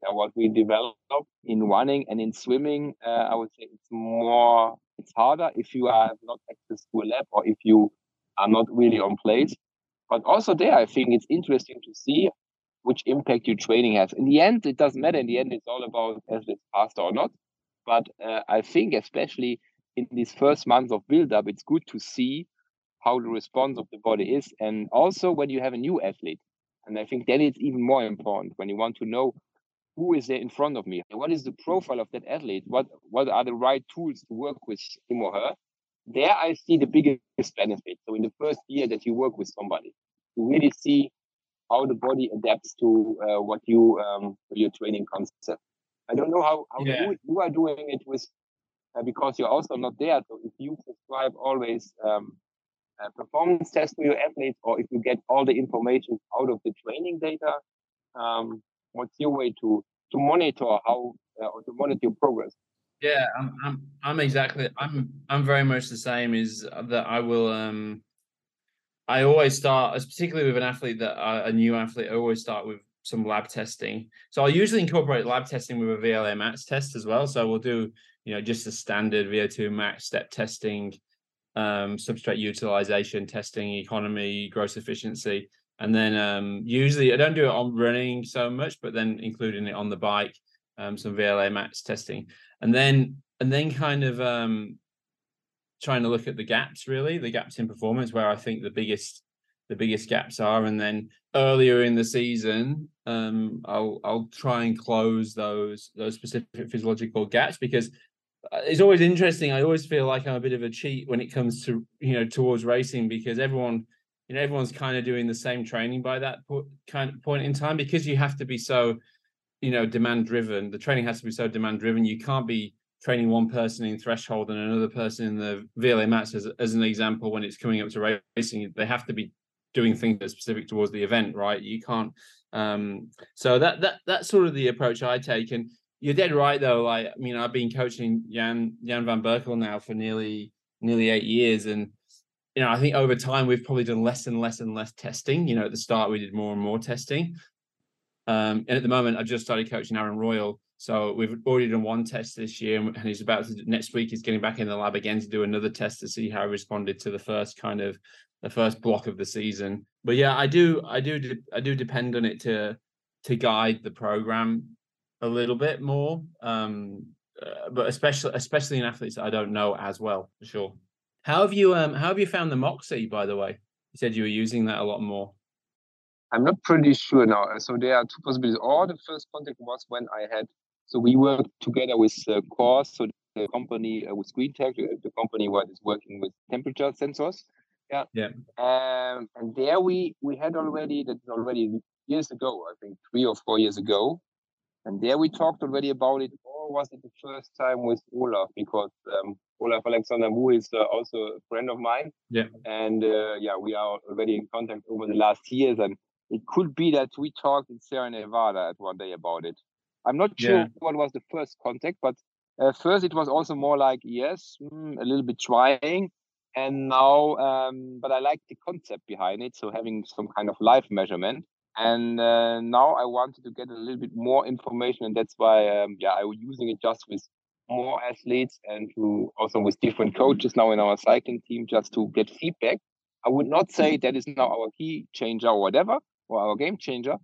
uh, what we develop in running and in swimming. Uh, I would say it's more, it's harder if you have not access to a lab or if you are not really on place. But also there, I think it's interesting to see which impact your training has. In the end, it doesn't matter. In the end, it's all about is it faster or not. But uh, I think especially in these first months of build up, it's good to see how the response of the body is. And also when you have a new athlete, and I think then it's even more important when you want to know who is there in front of me, what is the profile of that athlete, what what are the right tools to work with him or her. There I see the biggest benefit. So in the first year that you work with somebody, you really see how the body adapts to uh, what you um, your training concept. I don't know how, how yeah. you, you, are doing it with uh, because you're also not there. So if you prescribe always um, performance test for your athletes, or if you get all the information out of the training data, um, what's your way to to monitor how uh, or to monitor your progress? Yeah, I'm, I'm I'm exactly I'm I'm very much the same. Is that I will um I always start, particularly with an athlete that uh, a new athlete, I always start with some lab testing. So I'll usually incorporate lab testing with a VLA max test as well. So we'll do, you know, just a standard VO2 max step testing, um, substrate utilization testing, economy, gross efficiency. And then um, usually I don't do it on running so much, but then including it on the bike, um, some VLA max testing. And then and then kind of um, trying to look at the gaps really, the gaps in performance where I think the biggest the biggest gaps are, and then earlier in the season, um, I'll I'll try and close those those specific physiological gaps because it's always interesting. I always feel like I'm a bit of a cheat when it comes to you know towards racing because everyone you know everyone's kind of doing the same training by that po- kind of point in time because you have to be so you know demand driven. The training has to be so demand driven. You can't be training one person in threshold and another person in the VLA max as, as an example when it's coming up to racing they have to be doing things that are specific towards the event right you can't um so that that that's sort of the approach i take and you're dead right though like i mean i've been coaching jan jan van berkel now for nearly nearly eight years and you know i think over time we've probably done less and less and less testing you know at the start we did more and more testing um and at the moment I've just started coaching aaron royle so we've already done one test this year, and he's about to next week. He's getting back in the lab again to do another test to see how he responded to the first kind of the first block of the season. But yeah, I do, I do, I do depend on it to to guide the program a little bit more. Um, uh, but especially especially in athletes that I don't know as well, for sure. How have you um how have you found the Moxy, by the way? You said you were using that a lot more. I'm not pretty sure now. So there are two possibilities. Or the first contact was when I had so we work together with uh, Course, so the company uh, with greenTEG, uh, the company what is working with temperature sensors. Yeah. Yeah. Um, and there we we had already that already years ago, I think three or four years ago. And there we talked already about it, or was it the first time with Olav? Because um, Olav Aleksander Bu is uh, also a friend of mine. Yeah. And uh, yeah, we are already in contact over the last years. And it could be that we talked in Sierra Nevada at one day about it. I'm not sure yeah. what was the first contact, but uh, first it was also more like yes, mm, a little bit trying, and now, um, but I like the concept behind it. So having some kind of life measurement, and uh, now I wanted to get a little bit more information, and that's why um, yeah, I was using it just with more athletes and to also with different coaches now in our cycling team just to get feedback. I would not say that is now our key changer or whatever or our game changer,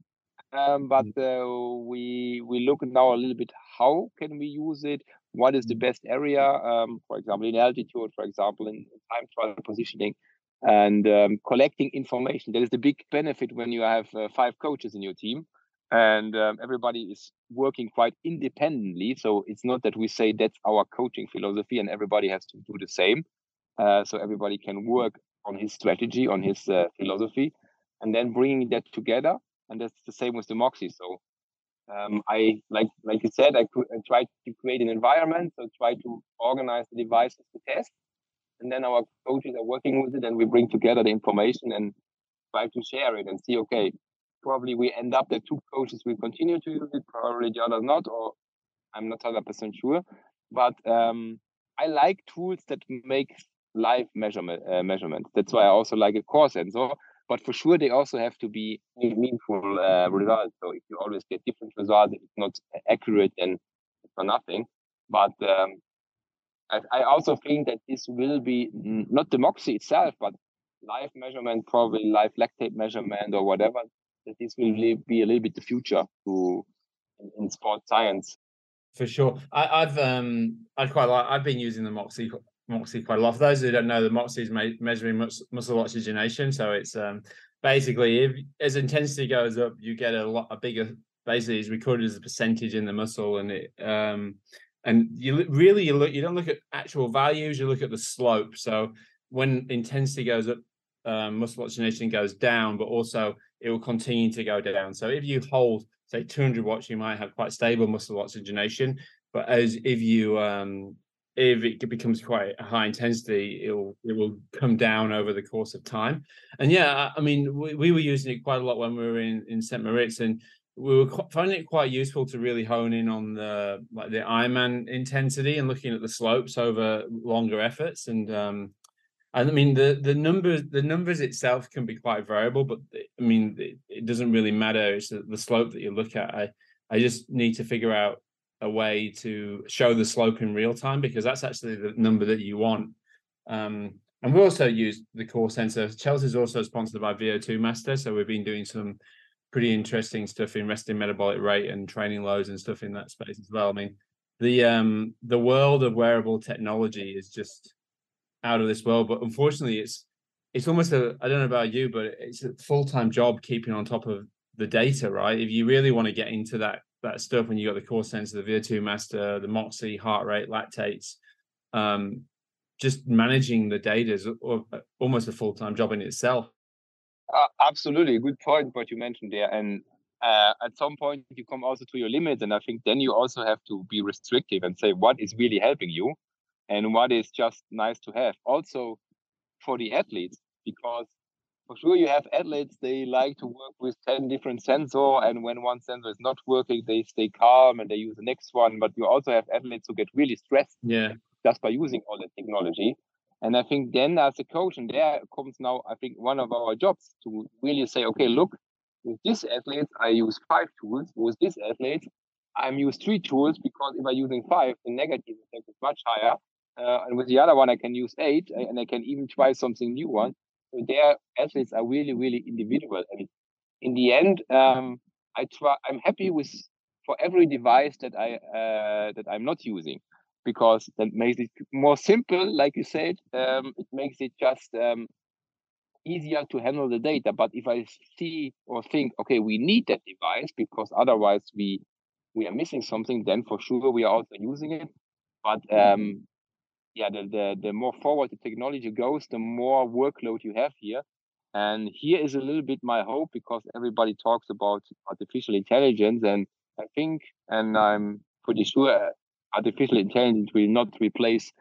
um, but mm. uh, we we look now a little bit how can we use it what is the mm. best area um, for example in altitude for example in time trial positioning and um, collecting information. That is the big benefit when you have uh, five coaches in your team and um, everybody is working quite independently. So it's not that we say that's our coaching philosophy and everybody has to do the same. Uh, so everybody can work on his strategy on his uh, philosophy and then bringing that together and that's the same with the Moxy. So um, I like like you said, I, I tried to create an environment, so try to organize the devices to test, and then our coaches are working with it, and we bring together the information and try to share it and see. Okay, probably we end up that two coaches will continue to use it, probably the others not, or I'm not hundred percent sure. But um, I like tools that make live measurement uh, measurements. That's why I also like a core sensor but for sure they also have to be meaningful uh, results. So if you always get different results, it's not accurate, it's for nothing. But um, I, I, also think that this will be not the Moxy itself, but live measurement, probably live lactate measurement or whatever. That this will be a little bit the future to in, in sports science. For sure, I, have um I quite like I've been using the Moxy Moxy quite a lot. For those who don't know, the Moxy is measuring muscle oxygenation. So it's um, basically if as intensity goes up, you get a lot a bigger. Basically, it's recorded as a percentage in the muscle, and it um, and you really you look you don't look at actual values, you look at the slope. So when intensity goes up, um, muscle oxygenation goes down, but also it will continue to go down. So if you hold say 200 watts, you might have quite stable muscle oxygenation. But as if you um, if it becomes quite a high intensity, it will it will come down over the course of time. And yeah, I mean, we, we were using it quite a lot when we were in in St. Moritz, and we were finding it quite useful to really hone in on the like the Ironman intensity and looking at the slopes over longer efforts. And um, I mean, the the numbers the numbers itself can be quite variable, but I mean, it, it doesn't really matter. It's the, the slope that you look at. I I just need to figure out a way to show the slope in real time because that's actually the number that you want. Um, and we also use the core sensor. Chelsea's also sponsored by VO2 Master, so we've been doing some pretty interesting stuff in resting metabolic rate and training loads and stuff in that space as well. I mean, the um the world of wearable technology is just out of this world, but unfortunately, it's it's almost a I don't know about you, but it's a full time job keeping on top of the data, right? If you really want to get into that that stuff when you got the core sensor, the VO2 master, the Moxy, heart rate, lactates. Um, just managing the data is almost a full time job in itself. Uh, absolutely, good point. What you mentioned there, and uh, at some point you come also to your limits, and I think then you also have to be restrictive and say what is really helping you, and what is just nice to have. Also for the athletes, because for sure you have athletes they like to work with 10 different sensor and when one sensor is not working they stay calm and they use the next one but you also have athletes who get really stressed yeah just by using all the technology and i think then as a coach and there comes now i think one of our jobs to really say okay look with this athlete i use five tools with this athlete i'm use three tools because if i'm using five the negative effect is much higher uh, and with the other one i can use eight and i can even try something new one So their athletes are really, really individual. And in the end, um, I try. I'm happy with for every device that I uh, that I'm not using, because that makes it more simple. Like you said, um, it makes it just um, easier to handle the data. But if I see or think, okay, we need that device because otherwise we we are missing something, then for sure we are also using it. But um, yeah, the, the, the more forward the technology goes, the more workload you have here. And here is a little bit my hope because everybody talks about artificial intelligence. And I think, and I'm pretty sure artificial intelligence will not replace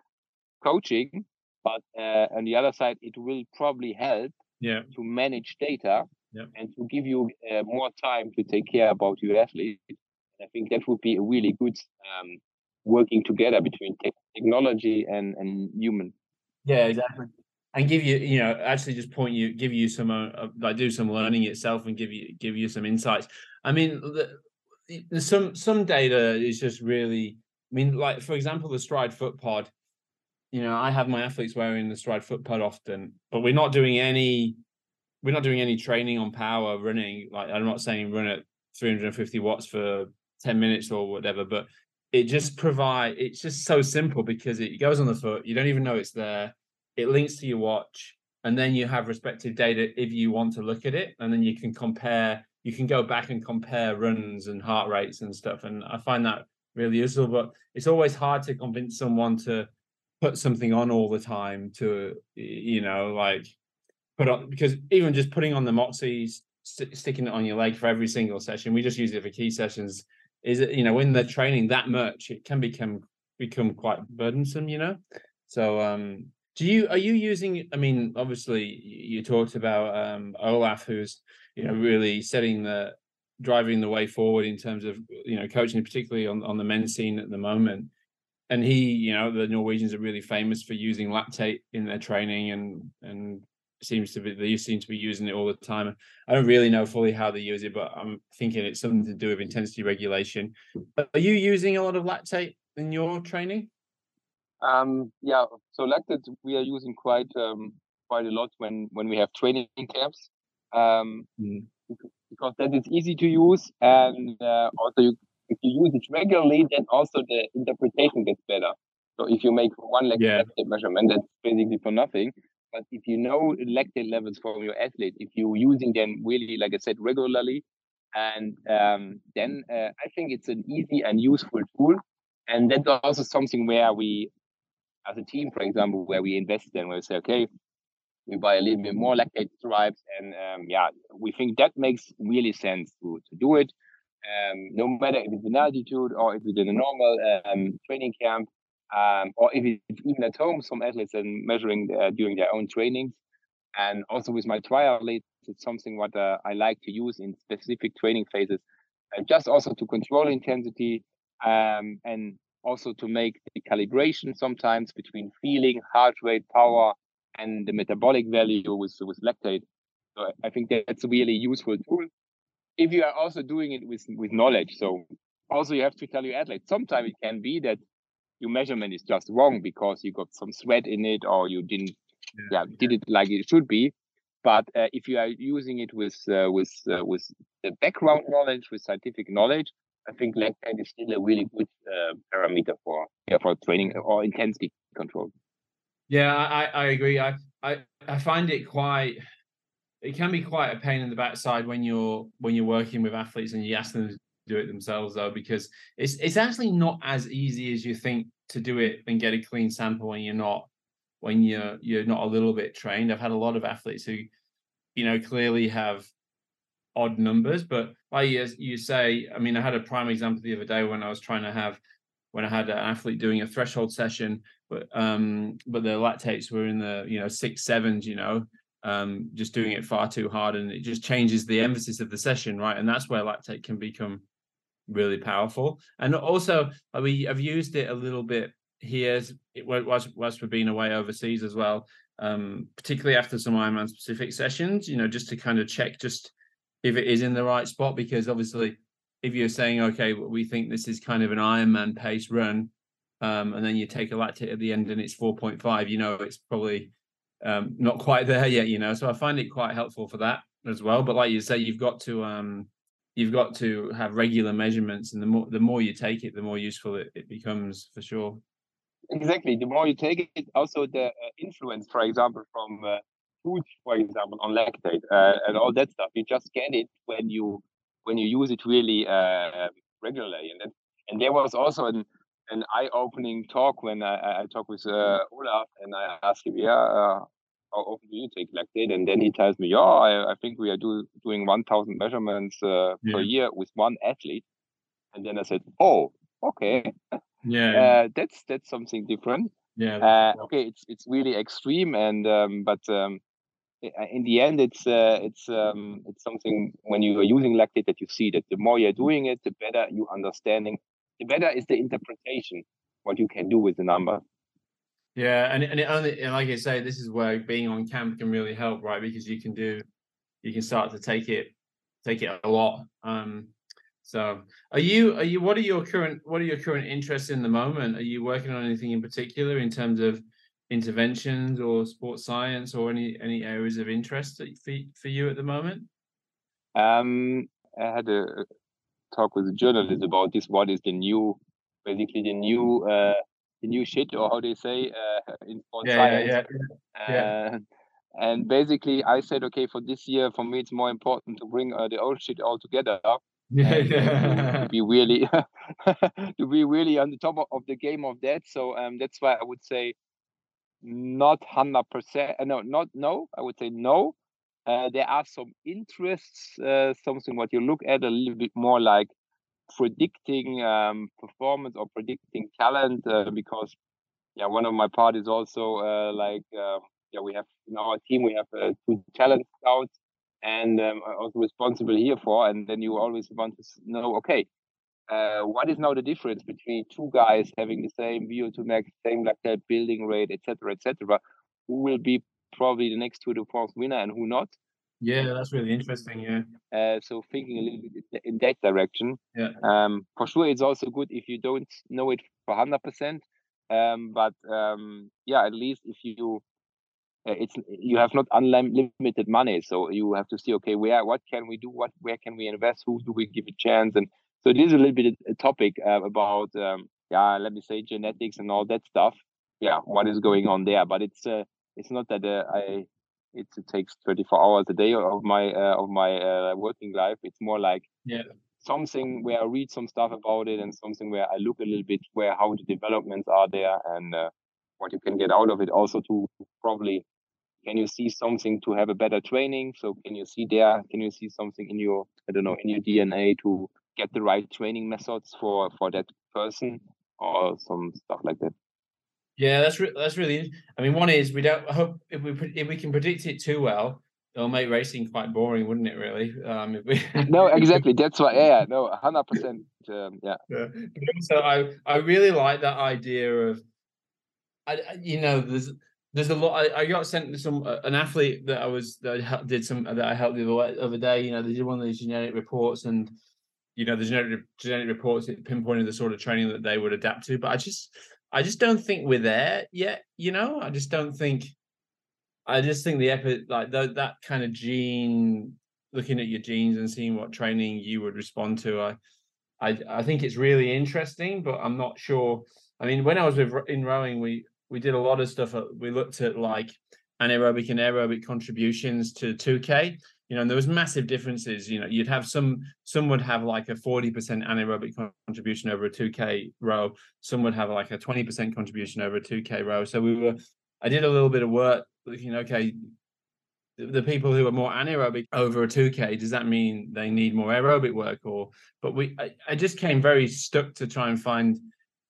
coaching, but uh, on the other side, it will probably help yeah. to manage data yeah. and to give you uh, more time to take care about your athletes. I think that would be a really good um, working together between te- technology and and human. Yeah, exactly. And give you, you know, actually just point you, give you some, uh, uh like do some learning itself, and give you give you some insights. I mean, the, some some data is just really. I mean, like for example, the Stryd Foot Pod. You know, I have my athletes wearing the Stryd Foot Pod often, but we're not doing any. We're not doing any training on power running. Like I'm not saying run at 350 watts for 10 minutes or whatever, but it just provide it's just so simple because it goes on the foot you don't even know it's there it links to your watch and then you have respective data if you want to look at it and then you can compare you can go back and compare runs and heart rates and stuff and i find that really useful but it's always hard to convince someone to put something on all the time to you know like put on because even just putting on the moxies st- sticking it on your leg for every single session we just use it for key sessions is it you know when they're training that much it can become become quite burdensome you know? So um do you are you using i mean obviously you talked about um olav who's you know really setting the driving the way forward in terms of you know coaching particularly on, on the men's scene at the moment and he you know the norwegians are really famous for using lactate in their training and and seems to be they seem to be using it all the time. I don't really know fully how they use it, but I'm thinking it's something to do with intensity regulation. Are you using a lot of lactate in your training? Um, yeah, so lactate we are using quite um, quite a lot when when we have training camps, um, mm. Because that is easy to use, and uh, also you, if you use it regularly, then also the interpretation gets better. So if you make one lactate yeah. measurement, that's basically for nothing. But if you know lactate levels from your athlete, if you're using them really, like I said, regularly, and um, then uh, I think it's an easy and useful tool. And that's also something where we, as a team, for example, where we invest in, where we say, okay, we buy a little bit more lactate stripes, and um, yeah, we think that makes really sense to to do it. Um, no matter if it's in altitude or if it's in a normal um, training camp, um, or if it's even at home, some athletes are measuring uh, during their own trainings. And also with my triathletes, it's something what uh, I like to use in specific training phases, and just also to control intensity um, and also to make the calibration sometimes between feeling, heart rate, power, and the metabolic value with with lactate. So I think that's a really useful tool. If you are also doing it with with knowledge, so also you have to tell your athlete. Sometimes it can be that your measurement is just wrong because you got some sweat in it or you didn't yeah, yeah did it like it should be but uh, if you are using it with uh, with uh, with the background knowledge with scientific knowledge i think lactate is still a really good uh, parameter for yeah, for training or intensity control yeah i i agree i i i find it quite it can be quite a pain in the backside when you're when you're working with athletes and you ask them to do it themselves though, because it's it's actually not as easy as you think to do it and get a clean sample when you're not when you're you're not a little bit trained. I've had a lot of athletes who, you know, clearly have odd numbers, but like you, you say, I mean, I had a prime example the other day when I was trying to have when I had an athlete doing a threshold session, but um, but the lactates were in the you know six sevens, you know, um, just doing it far too hard, and it just changes the emphasis of the session, right? And that's where lactate can become really powerful. And also, we have used it a little bit here whilst, whilst we've been away overseas as well, um, particularly after some Ironman specific sessions, you know, just to kind of check just if it is in the right spot. Because obviously, if you're saying, okay, we think this is kind of an Ironman pace run, um, and then you take a lactate at the end and it's 4.5, you know, it's probably um, not quite there yet, you know. So I find it quite helpful for that as well. But like you say, you've got to um, you've got to have regular measurements and the more the more you take it the more useful it, it becomes for sure exactly the more you take it also the uh, influence for example from uh, food for example on lactate uh, and all that stuff you just get it when you when you use it really uh, regularly and and there was also an an eye-opening talk when I, I talked with uh, Olav and I ask him, yeah, uh, how often do you take lactate? And then he tells me, yeah, I, I think we are do, doing 1,000 measurements uh, yeah. per year with one athlete. And then I said, oh, okay. Yeah. Uh, that's that's something different. Yeah. Uh, okay, it's it's really extreme, and um, but um, in the end, it's uh, it's um, it's something when you are using lactate that you see that the more you're doing it, the better you understanding, the better is the interpretation. what you can do with the number. Yeah, and and it only and like I say, this is where being on camp can really help, right? Because you can do, you can start to take it, take it a lot. Um, so are you are you what are your current what are your current interests in the moment? Are you working on anything in particular in terms of interventions or sports science or any any areas of interest for for you at the moment? Um, I had a talk with a journalist about this. What is the new, basically the new uh, the new shit or how they say uh, in sports yeah, science. Yeah, yeah, yeah. Uh, and basically, I said, okay, for this year, for me, it's more important to bring uh, the old shit all together. Yeah, to, to, be really to be really on the top of the game of that. So um, that's why I would say not hundred percent. Uh, no, not no. I would say no. Uh, there are some interests, uh, something what you look at a little bit more like predicting um, performance or predicting talent uh, because yeah one of my part is also uh, like uh, yeah we have in our team we have uh, two talent scouts and um, also responsible here for and then you always want to know okay what is now the difference between two guys having the same VO2 max same that building rate etc etc who will be probably the next Tour de France winner and who not yeah, that's really interesting. Yeah. Uh, so thinking a little bit in that direction. Yeah. Um, for sure, it's also good if you don't know it for hundred percent. Um, but um, yeah, at least if you, uh, it's you have not unlimited money, so you have to see okay, where what can we do, what where can we invest, who do we give a chance, and so it is a little bit a topic uh, about um, yeah, let me say genetics and all that stuff. Yeah, what is going on there? But it's uh, it's not that uh, I it, it takes 24 hours a day of my uh, of my uh, working life. It's more like yeah. something where i read some stuff about it and something where i look a little bit where how the developments are there and uh, what you can get out of it. Also to probably can you see something to have a better training? So can you see there can you see something in your i don't know in your dna to get the right training methods for for that person or some stuff like that yeah, that's re- that's really. I mean, one is we don't I hope if we if we can predict it too well, it'll make racing quite boring, wouldn't it? Really? Um, if we... no, exactly. That's why. Yeah, no, hundred percent. Um, yeah. yeah. So I I really like that idea of, I you know there's there's a lot. I, I got sent some uh, an athlete that I was that I did some that I helped the other, other day. You know, they did one of these genetic reports and you know the genetic genetic reports it pinpointed the sort of training that they would adapt to. But I just I just don't think we're there yet. You know, I just don't think. I just think the epi like the, that kind of gene, looking at your genes and seeing what training you would respond to. I, I, I think it's really interesting, but I'm not sure. I mean, when I was with, in rowing, we we did a lot of stuff. Uh, we looked at like anaerobic and aerobic contributions to 2K, you know, and there was massive differences. You know, you'd have some some would have like a 40% anaerobic contribution over a 2K row, some would have like a 20% contribution over a 2K row. So we were I did a little bit of work looking, okay, the, the people who are more anaerobic over a 2K, does that mean they need more aerobic work? Or but we I, I just came very stuck to try and find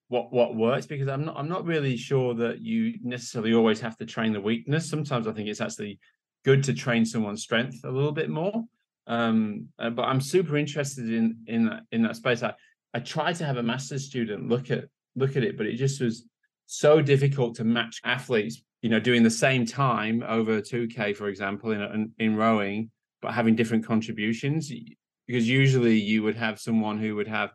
what what works because I'm not I'm not really sure that you necessarily always have to train the weakness. Sometimes I think it's actually good to train someone's strength a little bit more. Um, uh, but I'm super interested in in that in that space. I I tried to have a master's student look at look at it, but it just was so difficult to match athletes. You know, doing the same time over 2K, for example, in in rowing, but having different contributions. Because usually you would have someone who would have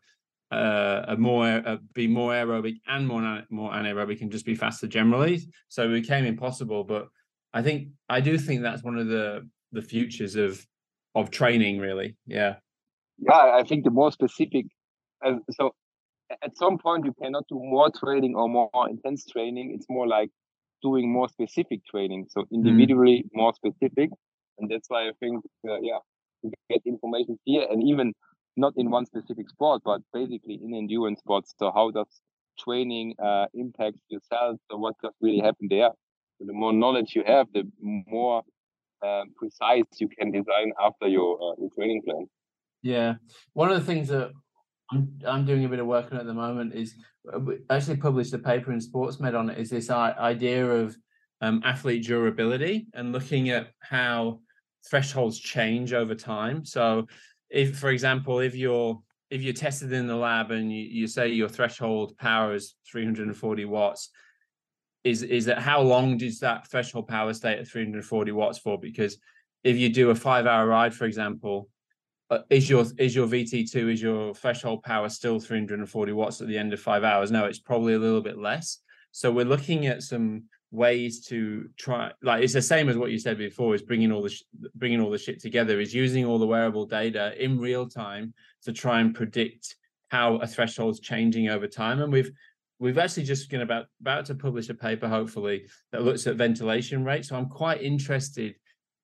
uh, a more be more aerobic and more more anaerobic and just be faster generally. So it became impossible. But I think I do think that's one of the the futures of of training. Really, yeah. Yeah, I think the more specific. Uh, so at some point you cannot do more training or more intense training. It's more like doing more specific training. So hmm. individually mm. more specific, and that's why I think uh, yeah, to get information here and even not in one specific sport, but basically in endurance sports. So how does training uh, impact yourself? So what does really happen there? The more knowledge you have, the more uh, precise you can design after your, uh, your training plan. Yeah, one of the things that I'm I'm doing a bit of work on at the moment is uh, actually published a paper in SportsMed on it. Is this idea of um, athlete durability and looking at how thresholds change over time. So, if for example, if you're if you're tested in the lab and you, you say your threshold power is 340 watts, is is that how long does that threshold power stay at 340 watts for? Because if you do a five hour ride, for example, uh, is your is your VT2 is your threshold power still 340 watts at the end of five hours? No, it's probably a little bit less. So we're looking at some ways to try like it's the same as what you said before is bringing all the sh- bringing all the shit together is using all the wearable data in real time to try and predict how a threshold's changing over time and we've we've actually just been about about to publish a paper hopefully that looks at ventilation rate so i'm quite interested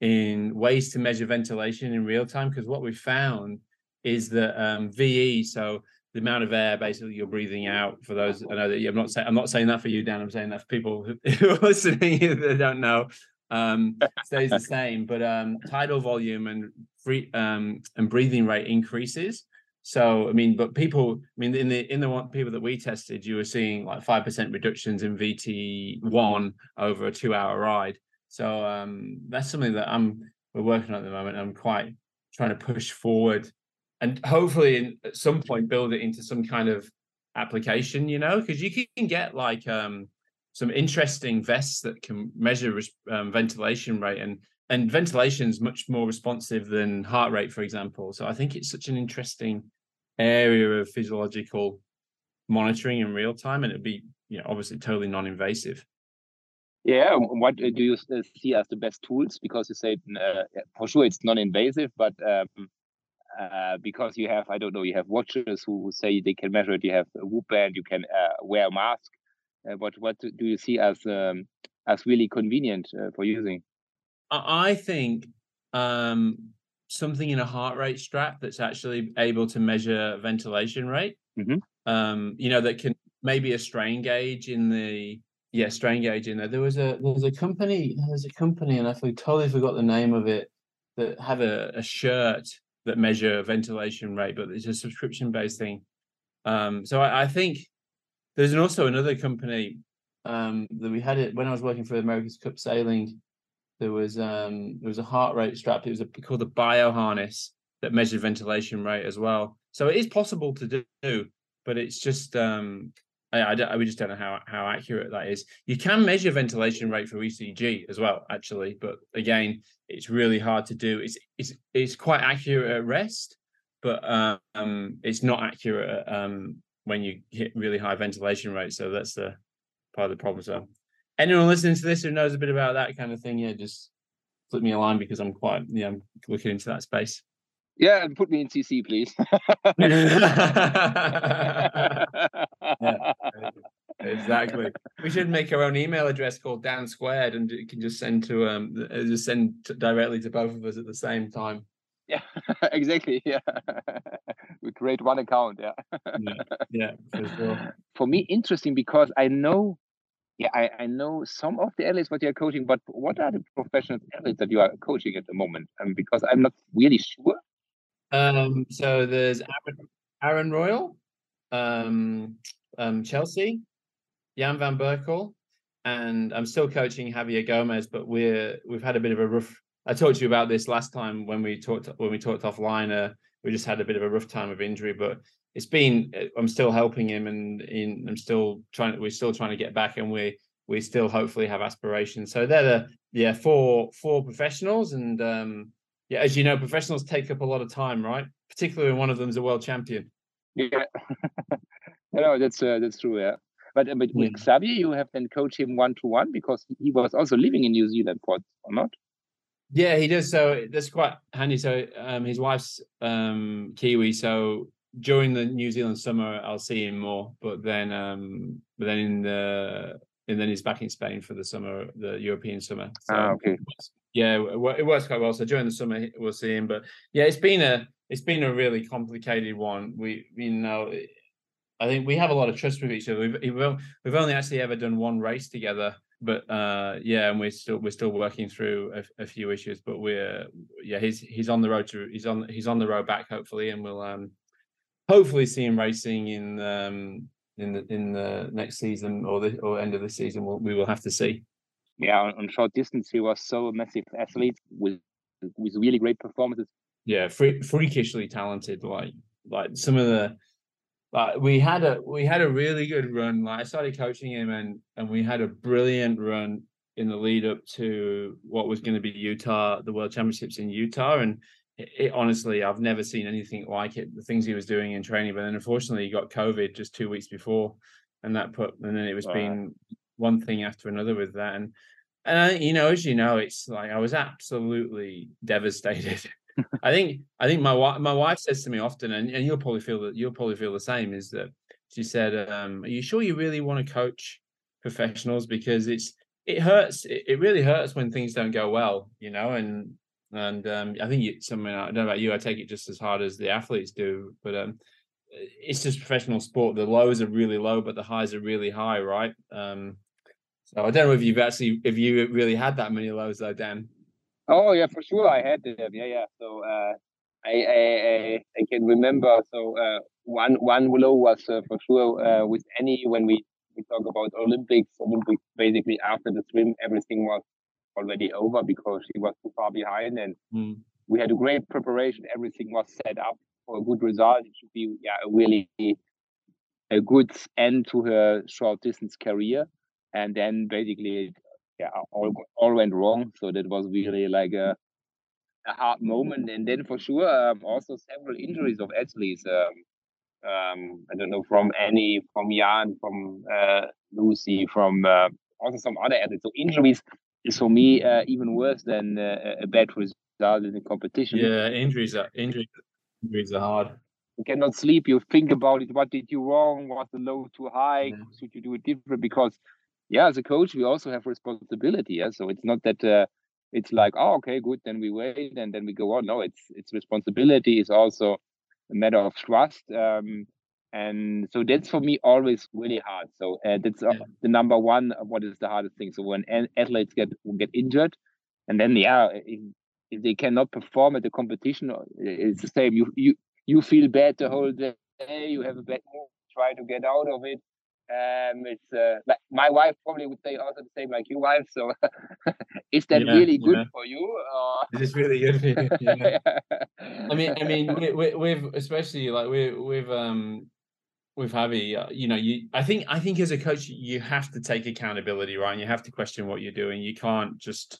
in ways to measure ventilation in real time because what we found is that um, ve so the amount of air basically you're breathing out for those i know that i'm not saying i'm not saying that for you dan i'm saying that for people who are listening that don't know um, stays the same. But um, tidal volume and free um, and breathing rate increases so I mean, but people, I mean, in the in the one, people that we tested, you were seeing like five percent reductions in VT one over a two hour ride. So um, that's something that I'm we're working on at the moment. I'm quite trying to push forward, and hopefully in, at some point build it into some kind of application. You know, because you can get like um, some interesting vests that can measure um, ventilation rate and and ventilation is much more responsive than heart rate, for example. So I think it's such an interesting area of physiological monitoring in real time, and it'd be, you know, obviously totally non-invasive. Yeah, what do you see as the best tools? Because you say uh, for sure it's non-invasive, but um, uh, because you have, I don't know, you have watchers who say they can measure it. You have a Whoop band, you can uh, wear a mask. Uh, what what do you see as um, as really convenient uh, for using? I think um, something in a heart rate strap that's actually able to measure ventilation rate. Mm-hmm. Um, you know, that can maybe a strain gauge in the yeah strain gauge in there. There was a there was a company there was a company and I totally forgot the name of it that had a, a shirt that measure ventilation rate, but it's a subscription based thing. Um, so I, I think there's also another company um, that we had it when I was working for America's Cup Sailing there was um there was a heart rate strap. It was a, called a BioHarness that measured ventilation rate as well. So it is possible to do, but it's just um I, I, we just don't know how how accurate that is. You can measure ventilation rate for ECG as well, actually, but again, it's really hard to do. It's it's it's quite accurate at rest, but um it's not accurate um when you hit really high ventilation rate. So that's the part of the problem. So anyone listening to this who knows a bit about that kind of thing, yeah, just flip me a line because I'm quite, yeah, I'm looking into that space. Yeah, and put me in CC, please. yeah, exactly. We should make our own email address called Dan Squared, and you can just send to um, just send directly to both of us at the same time. Yeah, exactly. Yeah, we create one account. Yeah. yeah, yeah, for sure. For me, interesting because I know yeah, I, I know some of the athletes what you're coaching, but what are the professional athletes that you are coaching at the moment? Um, because I'm not really sure. Um, so there's Aaron, Aaron Royle, um, um, Chelsea, Jan van Berkel, and I'm still coaching Javier Gomez, but we're we've had a bit of a rough. I talked to you about this last time when we talked when we talked offline. Uh, we just had a bit of a rough time of injury, but it's been uh, I'm still helping him and in, I'm still trying we're still trying to get back and we we still hopefully have aspirations. So they're the yeah four four professionals and um yeah as you know professionals take up a lot of time right particularly when one of them is a world champion. Yeah, no that's uh, that's true yeah. But uh, but with Javier you have then coached him one to one because he was also living in New Zealand for or not? Yeah, he does. So that's quite handy. So um, his wife's um, Kiwi, so during the New Zealand summer, I'll see him more. But then, um, but then in the and then he's back in Spain for the summer, the European summer. So, ah, okay. Yeah, it works quite well. So during the summer, we'll see him. But yeah, it's been a it's been a really complicated one. We you know, I think we have a lot of trust with each other. We've we've only actually ever done one race together, but uh, yeah, and we're still we're still working through a, a, few issues. But we're yeah, he's he's on the road to he's on he's on the road back hopefully, and we'll um hopefully see him racing in um, in the in the next season or the or end of the season. We'll, we will have to see. Yeah, on, short distance, he was so a massive athlete with with really great performances. Yeah, free, freakishly talented. Like like some of the like we had a we had a really good run. Like I started coaching him and and we had a brilliant run in the lead up to what was going to be Utah, the World Championships in Utah, and it, it, honestly, I've never seen anything like it. The things he was doing in training, but then unfortunately, he got COVID just two weeks before, and that put, and then it was wow. being one thing after another with that, and and I, you know, as you know, it's like I was absolutely devastated. I think I think my wife my wife says to me often, and, and you'll probably feel that you'll probably feel the same, is that she said, um, "Are you sure you really want to coach professionals? Because it's it hurts. It, it really hurts when things don't go well, you know. And and um, I think it's something I don't know about you. I take it just as hard as the athletes do, but um, it's just professional sport. The lows are really low, but the highs are really high, right? Um, so I don't know if you've actually if you really had that many lows though, Dan. Oh yeah, for sure I had them. Yeah, yeah. So uh, I, I I can remember. So uh, one one low was uh, for sure uh, with Annie when we we talk about Olympics. Olympics basically after the swim, everything was already over because she was too far behind, and mm. we had a great preparation. Everything was set up for a good result. It should be yeah, a really a good end to her short distance career. And then basically, yeah, all all went wrong. So that was really like a a hard moment. And then for sure, um, also several injuries of athletes. Um, um, I don't know from Annie, from Jan, from uh, Lucy, from uh, also some other athletes. So injuries is for me uh, even worse than uh, a bad result in the competition. Yeah, injuries are injuries. Injuries are hard. You cannot sleep. You think about it. What did you wrong? Was the load too high? Should you do it different? Because yeah, as a coach, we also have responsibility. Yeah, so it's not that uh, it's like oh okay good then we wait and then we go on. No, it's it's responsibility. It's also a matter of trust. Um, and so that's for me always really hard. So uh, that's uh, the number one what is the hardest thing. So when athletes get get injured and then yeah if, if they cannot perform at the competition uh, it's the same. You you you feel bad the whole day you have a bad mood try to get out of it. Um it's uh, like my wife probably would say also the same like your wife so is that yeah, really good yeah. for you or... this is really good for you yeah. i mean i mean we, we've especially like we we've um with Javi, uh, you know, you I think I think as a coach you have to take accountability, right? And you have to question what you're doing. You can't just,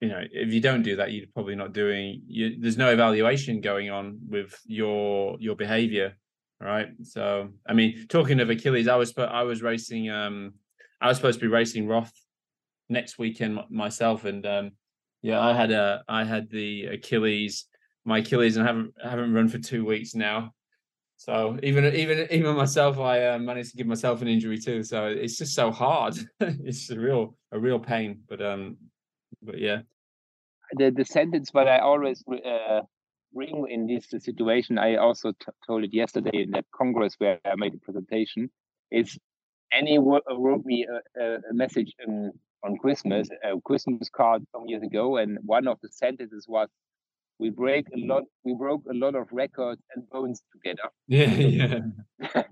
you know, if you don't do that, you're probably not doing. You, there's no evaluation going on with your your behavior, right? So, I mean, talking of Achilles, I was I was racing. Um, I was supposed to be racing Roth next weekend myself, and um, yeah, I had a I had the Achilles, my Achilles, and I haven't I haven't run for two weeks now. So even even even myself, I uh, managed to give myself an injury too. So it's just so hard. it's a real a real pain. But um, but yeah. The the sentence, but I always uh, bring in this situation. I also t- told it yesterday in that congress where I made a presentation. Is Annie wrote me a, a message on Christmas, a Christmas card some years ago, and one of the sentences was we break a lot we broke a lot of records and bones together yeah yeah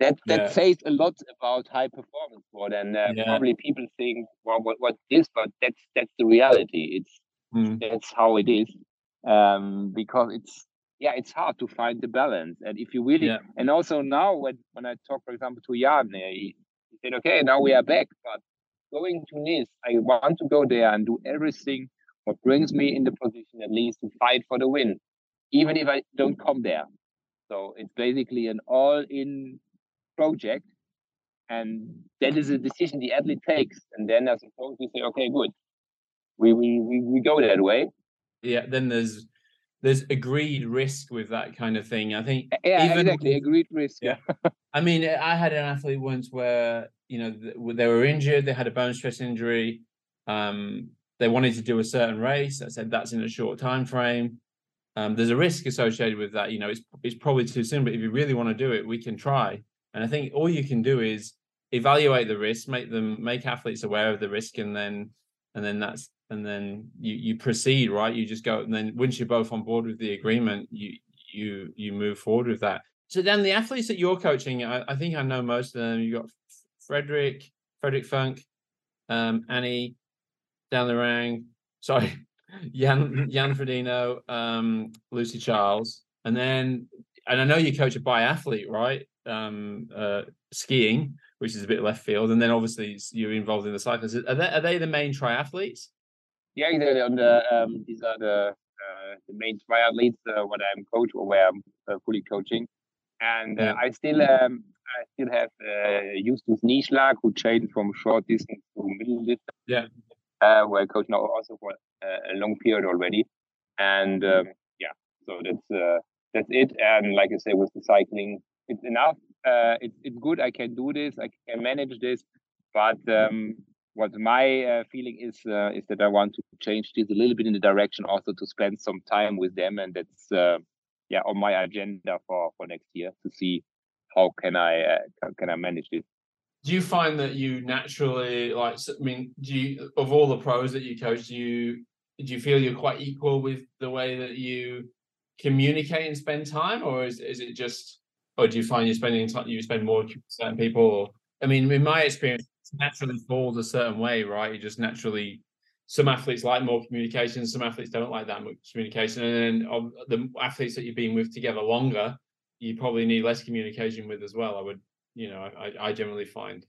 that that yeah. says a lot about high performance sport and uh, yeah. probably people think well what what is this?" but that's that's the reality it's mm. that's how it is um because it's yeah it's hard to find the balance and if you really yeah. and also now when when i talk for example to jan he, he said okay now we are back but going to nice i want to go there and do everything what brings me in the position at least to fight for the win, even if I don't come there. So it's basically an all-in project, and that is a decision the athlete takes. And then as a coach, we say, okay, good, we we we, we go that way. Yeah. Then there's there's agreed risk with that kind of thing. I think yeah, even exactly agreed risk. Yeah. I mean, I had an athlete once where you know they were injured, they had a bone stress injury. Um, they wanted to do a certain race. I said that's in a short time frame. Um, there's a risk associated with that. You know, it's it's probably too soon, but if you really want to do it, we can try. And I think all you can do is evaluate the risk, make them make athletes aware of the risk, and then and then that's and then you you proceed, right? You just go, and then once you're both on board with the agreement, you you you move forward with that. So then the athletes that you're coaching, I, I think I know most of them. You got Frederic, Frederic Funk, um, Annie, Dan Lorang. Sorry, Jan Jan Frodeno, um, Lucy Charles, and then and I know you coach a biathlete, right? Um, uh, skiing, which is a bit left field, and then obviously you're involved in the cyclists. Are they, are they the main triathletes? Yeah, exactly. On the um, these are the uh, the main triathletes uh, what I'm coach or where I'm uh, fully coaching, and uh, Yeah. I still um, I still have uh, Justus Nieschlag who trained from short distance to middle distance. Yeah. Uh, where I coach now also for uh, a long period already, and um, yeah, so that's uh, that's it. And like I say, with the cycling, it's enough. Uh, it's it's good. I can do this. I can manage this. But um, what my uh, feeling is uh, is that I want to change this a little bit in the direction also to spend some time with them, and that's uh, yeah on my agenda for for next year to see how can I uh, can, can I manage this. Do you find that you naturally like? i mean, do you of all the pros that you coach, do you do you feel you're quite equal with the way that you communicate and spend time, or is is it just, or do you find you're spending time you spend more with certain people? Or, I mean, in my experience, naturally falls a certain way, right? You just naturally. Some athletes like more communication, some athletes don't like that much communication, and then of the athletes that you've been with together longer, you probably need less communication with as well. I would, you know, I, I generally find.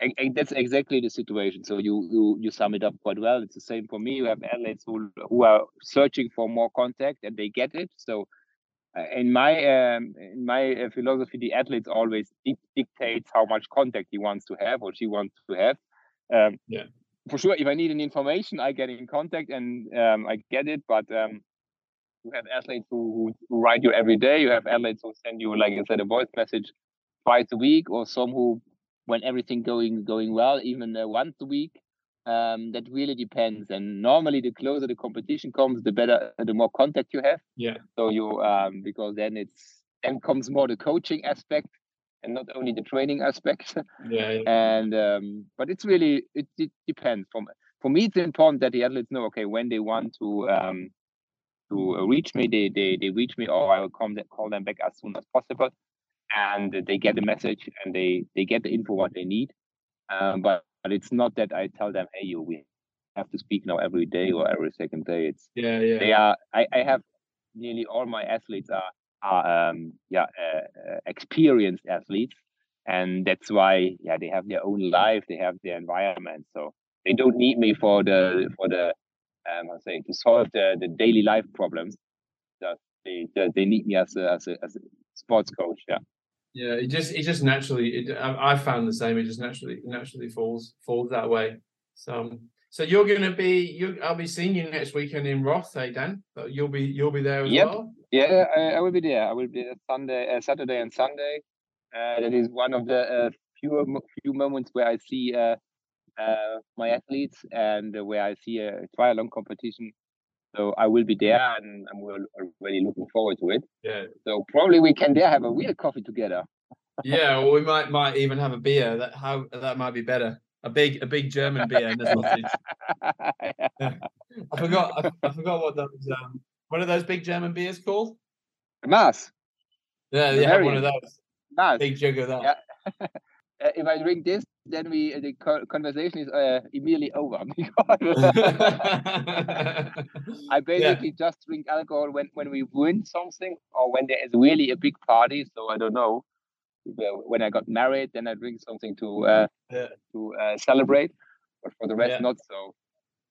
And, and that's exactly the situation. So you, you you sum it up quite well. It's the same for me. You have athletes who who are searching for more contact and they get it. So uh, in my um, in my philosophy, the athletes always dictates how much contact he wants to have or she wants to have. Um, Yeah. For sure, if I need any information, I get in contact and um, I get it. But um, you have athletes who, who, who write you every day. You have athletes who send you, like I said, a voice message twice a week, or some who, when everything going going well, even uh, once a week. Um, that really depends. And normally, the closer the competition comes, the better, the more contact you have. Yeah. So you, um, because then it's then comes more the coaching aspect and not only the training aspect. Yeah, yeah. and um, but it's really it, it depends. From for me, it's important that the athletes know okay when they want to um, to uh, reach me, they they they reach me, or I will come call them back as soon as possible, and they get the message and they they get the info what they need. Um, but but it's not that I tell them, hey, you we have to speak now every day or every second day. It's yeah, yeah. they are I, I have nearly all my athletes are are um, yeah uh, uh, experienced athletes and that's why yeah they have their own life they have their environment so they don't need me for the for the um I say to solve the the daily life problems they they, they need me as a, as a as a sports coach yeah Yeah, it just it just naturally it, I, I found the same. It just naturally naturally falls falls that way. So um, so you're gonna be you I'll be seeing you next weekend in Roth, hey Dan. But you'll be you'll be there as Yep. well. yeah I, I will be there I will be there Sunday uh, Saturday and Sunday uh, that is one of the uh, few few moments where I see uh, uh, my athletes and uh, where I see a triathlon competition. So I will be there, and I'm already looking forward to it. Yeah. So probably we can there have a real coffee together. Yeah, well, we might might even have a beer. That how that might be better. A big a big German beer and a sausage. I forgot I, I forgot what those um what are those big German beers called? Mass, Yeah, they have one of those. mass. Big jug of that. Yeah. Uh, if I drink this, then we the co- conversation is uh, immediately over because I basically just drink alcohol when, when we win something or when there is really a big party. So I don't know. Uh, When I got married, then I drink something to uh, Yeah. to uh, celebrate. But for the rest, Yeah. not so.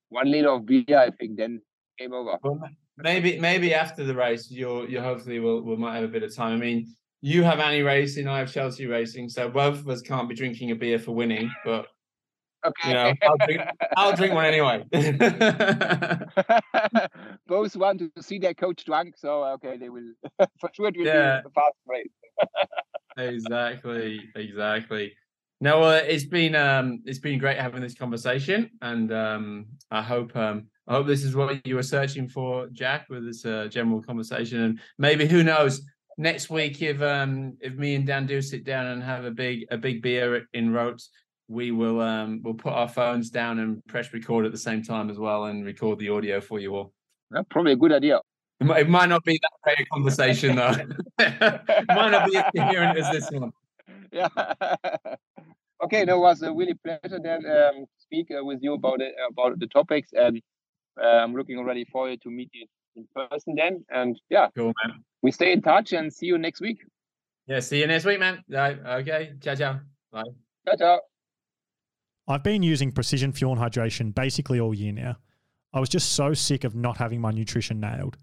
One liter of beer, I think, then game over. Well, maybe maybe after the race, you'll you hopefully will we might have a bit of time. I mean, you have Annie racing, I have Chelsea racing, so both of us can't be drinking a beer for winning, but Okay. you know, I'll drink I'll drink one anyway. Both want to see their coach drunk, so okay, they will for sure it will Yeah. be a fast race. exactly, exactly. No, well, it's been um, it's been great having this conversation, and um, I hope um, I hope this is what you were searching for, Jack, with this uh, general conversation, and maybe who knows next week if um, if me and Dan do sit down and have a big a big beer in Roth, we will um, we'll put our phones down and press record at the same time as well, and record the audio for you all. Yeah, probably a good idea. It might, it might not be that great a conversation though. it might not be as coherent as this one. yeah. okay, no, it was a really pleasure then um, to speak uh, with you about it, about the topics, and uh, I'm looking already forward to meet you person then. And yeah, Cool, man. we stay in touch and see you next week. Yeah, see you next week, man. Right, okay. Ciao, ciao. Bye. Ciao, ciao. I've been using precision fuel and hydration basically all year now. I was just so sick of not having my nutrition nailed.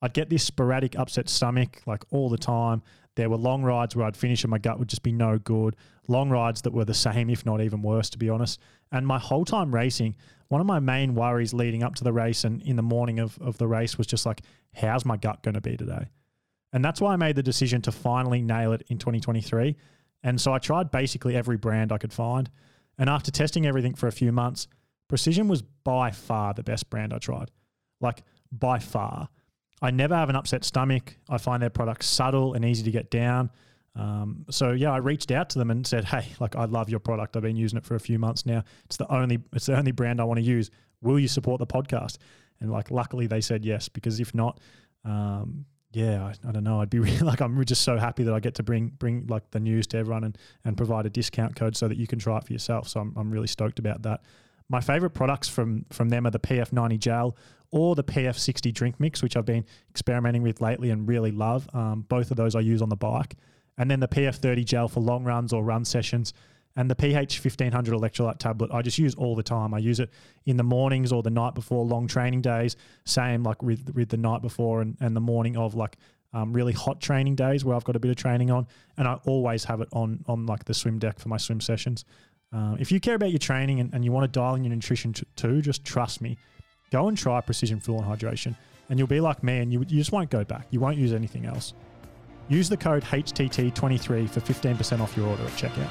I'd get this sporadic upset stomach like all the time. There were long rides where I'd finish and my gut would just be no good. Long rides that were the same, if not even worse, to be honest. And my whole time racing, one of my main worries leading up to the race and in the morning of, of the race was just like, how's my gut going to be today? And that's why I made the decision to finally nail it in 2023. And so I tried basically every brand I could find. And after testing everything for a few months, Precision was by far the best brand I tried. Like, by far. I never have an upset stomach. I find their products subtle and easy to get down. Um, so yeah, I reached out to them and said, "Hey, like I love your product. I've been using it for a few months now. It's the only it's the only brand I want to use. Will you support the podcast?" And like, luckily they said yes because if not, um, yeah, I, I don't know. I'd be really, like, I'm just so happy that I get to bring bring like the news to everyone and and provide a discount code so that you can try it for yourself. So I'm I'm really stoked about that. My favorite products from from them are the PF90 gel or the PF60 drink mix, which I've been experimenting with lately and really love. Um, both of those I use on the bike, and then the PF30 gel for long runs or run sessions. And the PF 1500 electrolyte tablet, I just use all the time. I use it in the mornings or the night before long training days. Same like with, with the night before and, and the morning of like um, really hot training days where I've got a bit of training on. And I always have it on on like the swim deck for my swim sessions. Um, if you care about your training and, and you want to dial in your nutrition t- too, just trust me. Go and try Precision Fuel and Hydration, and you'll be like me, and you, you just won't go back. You won't use anything else. Use the code HTT23 for 15% off your order at checkout.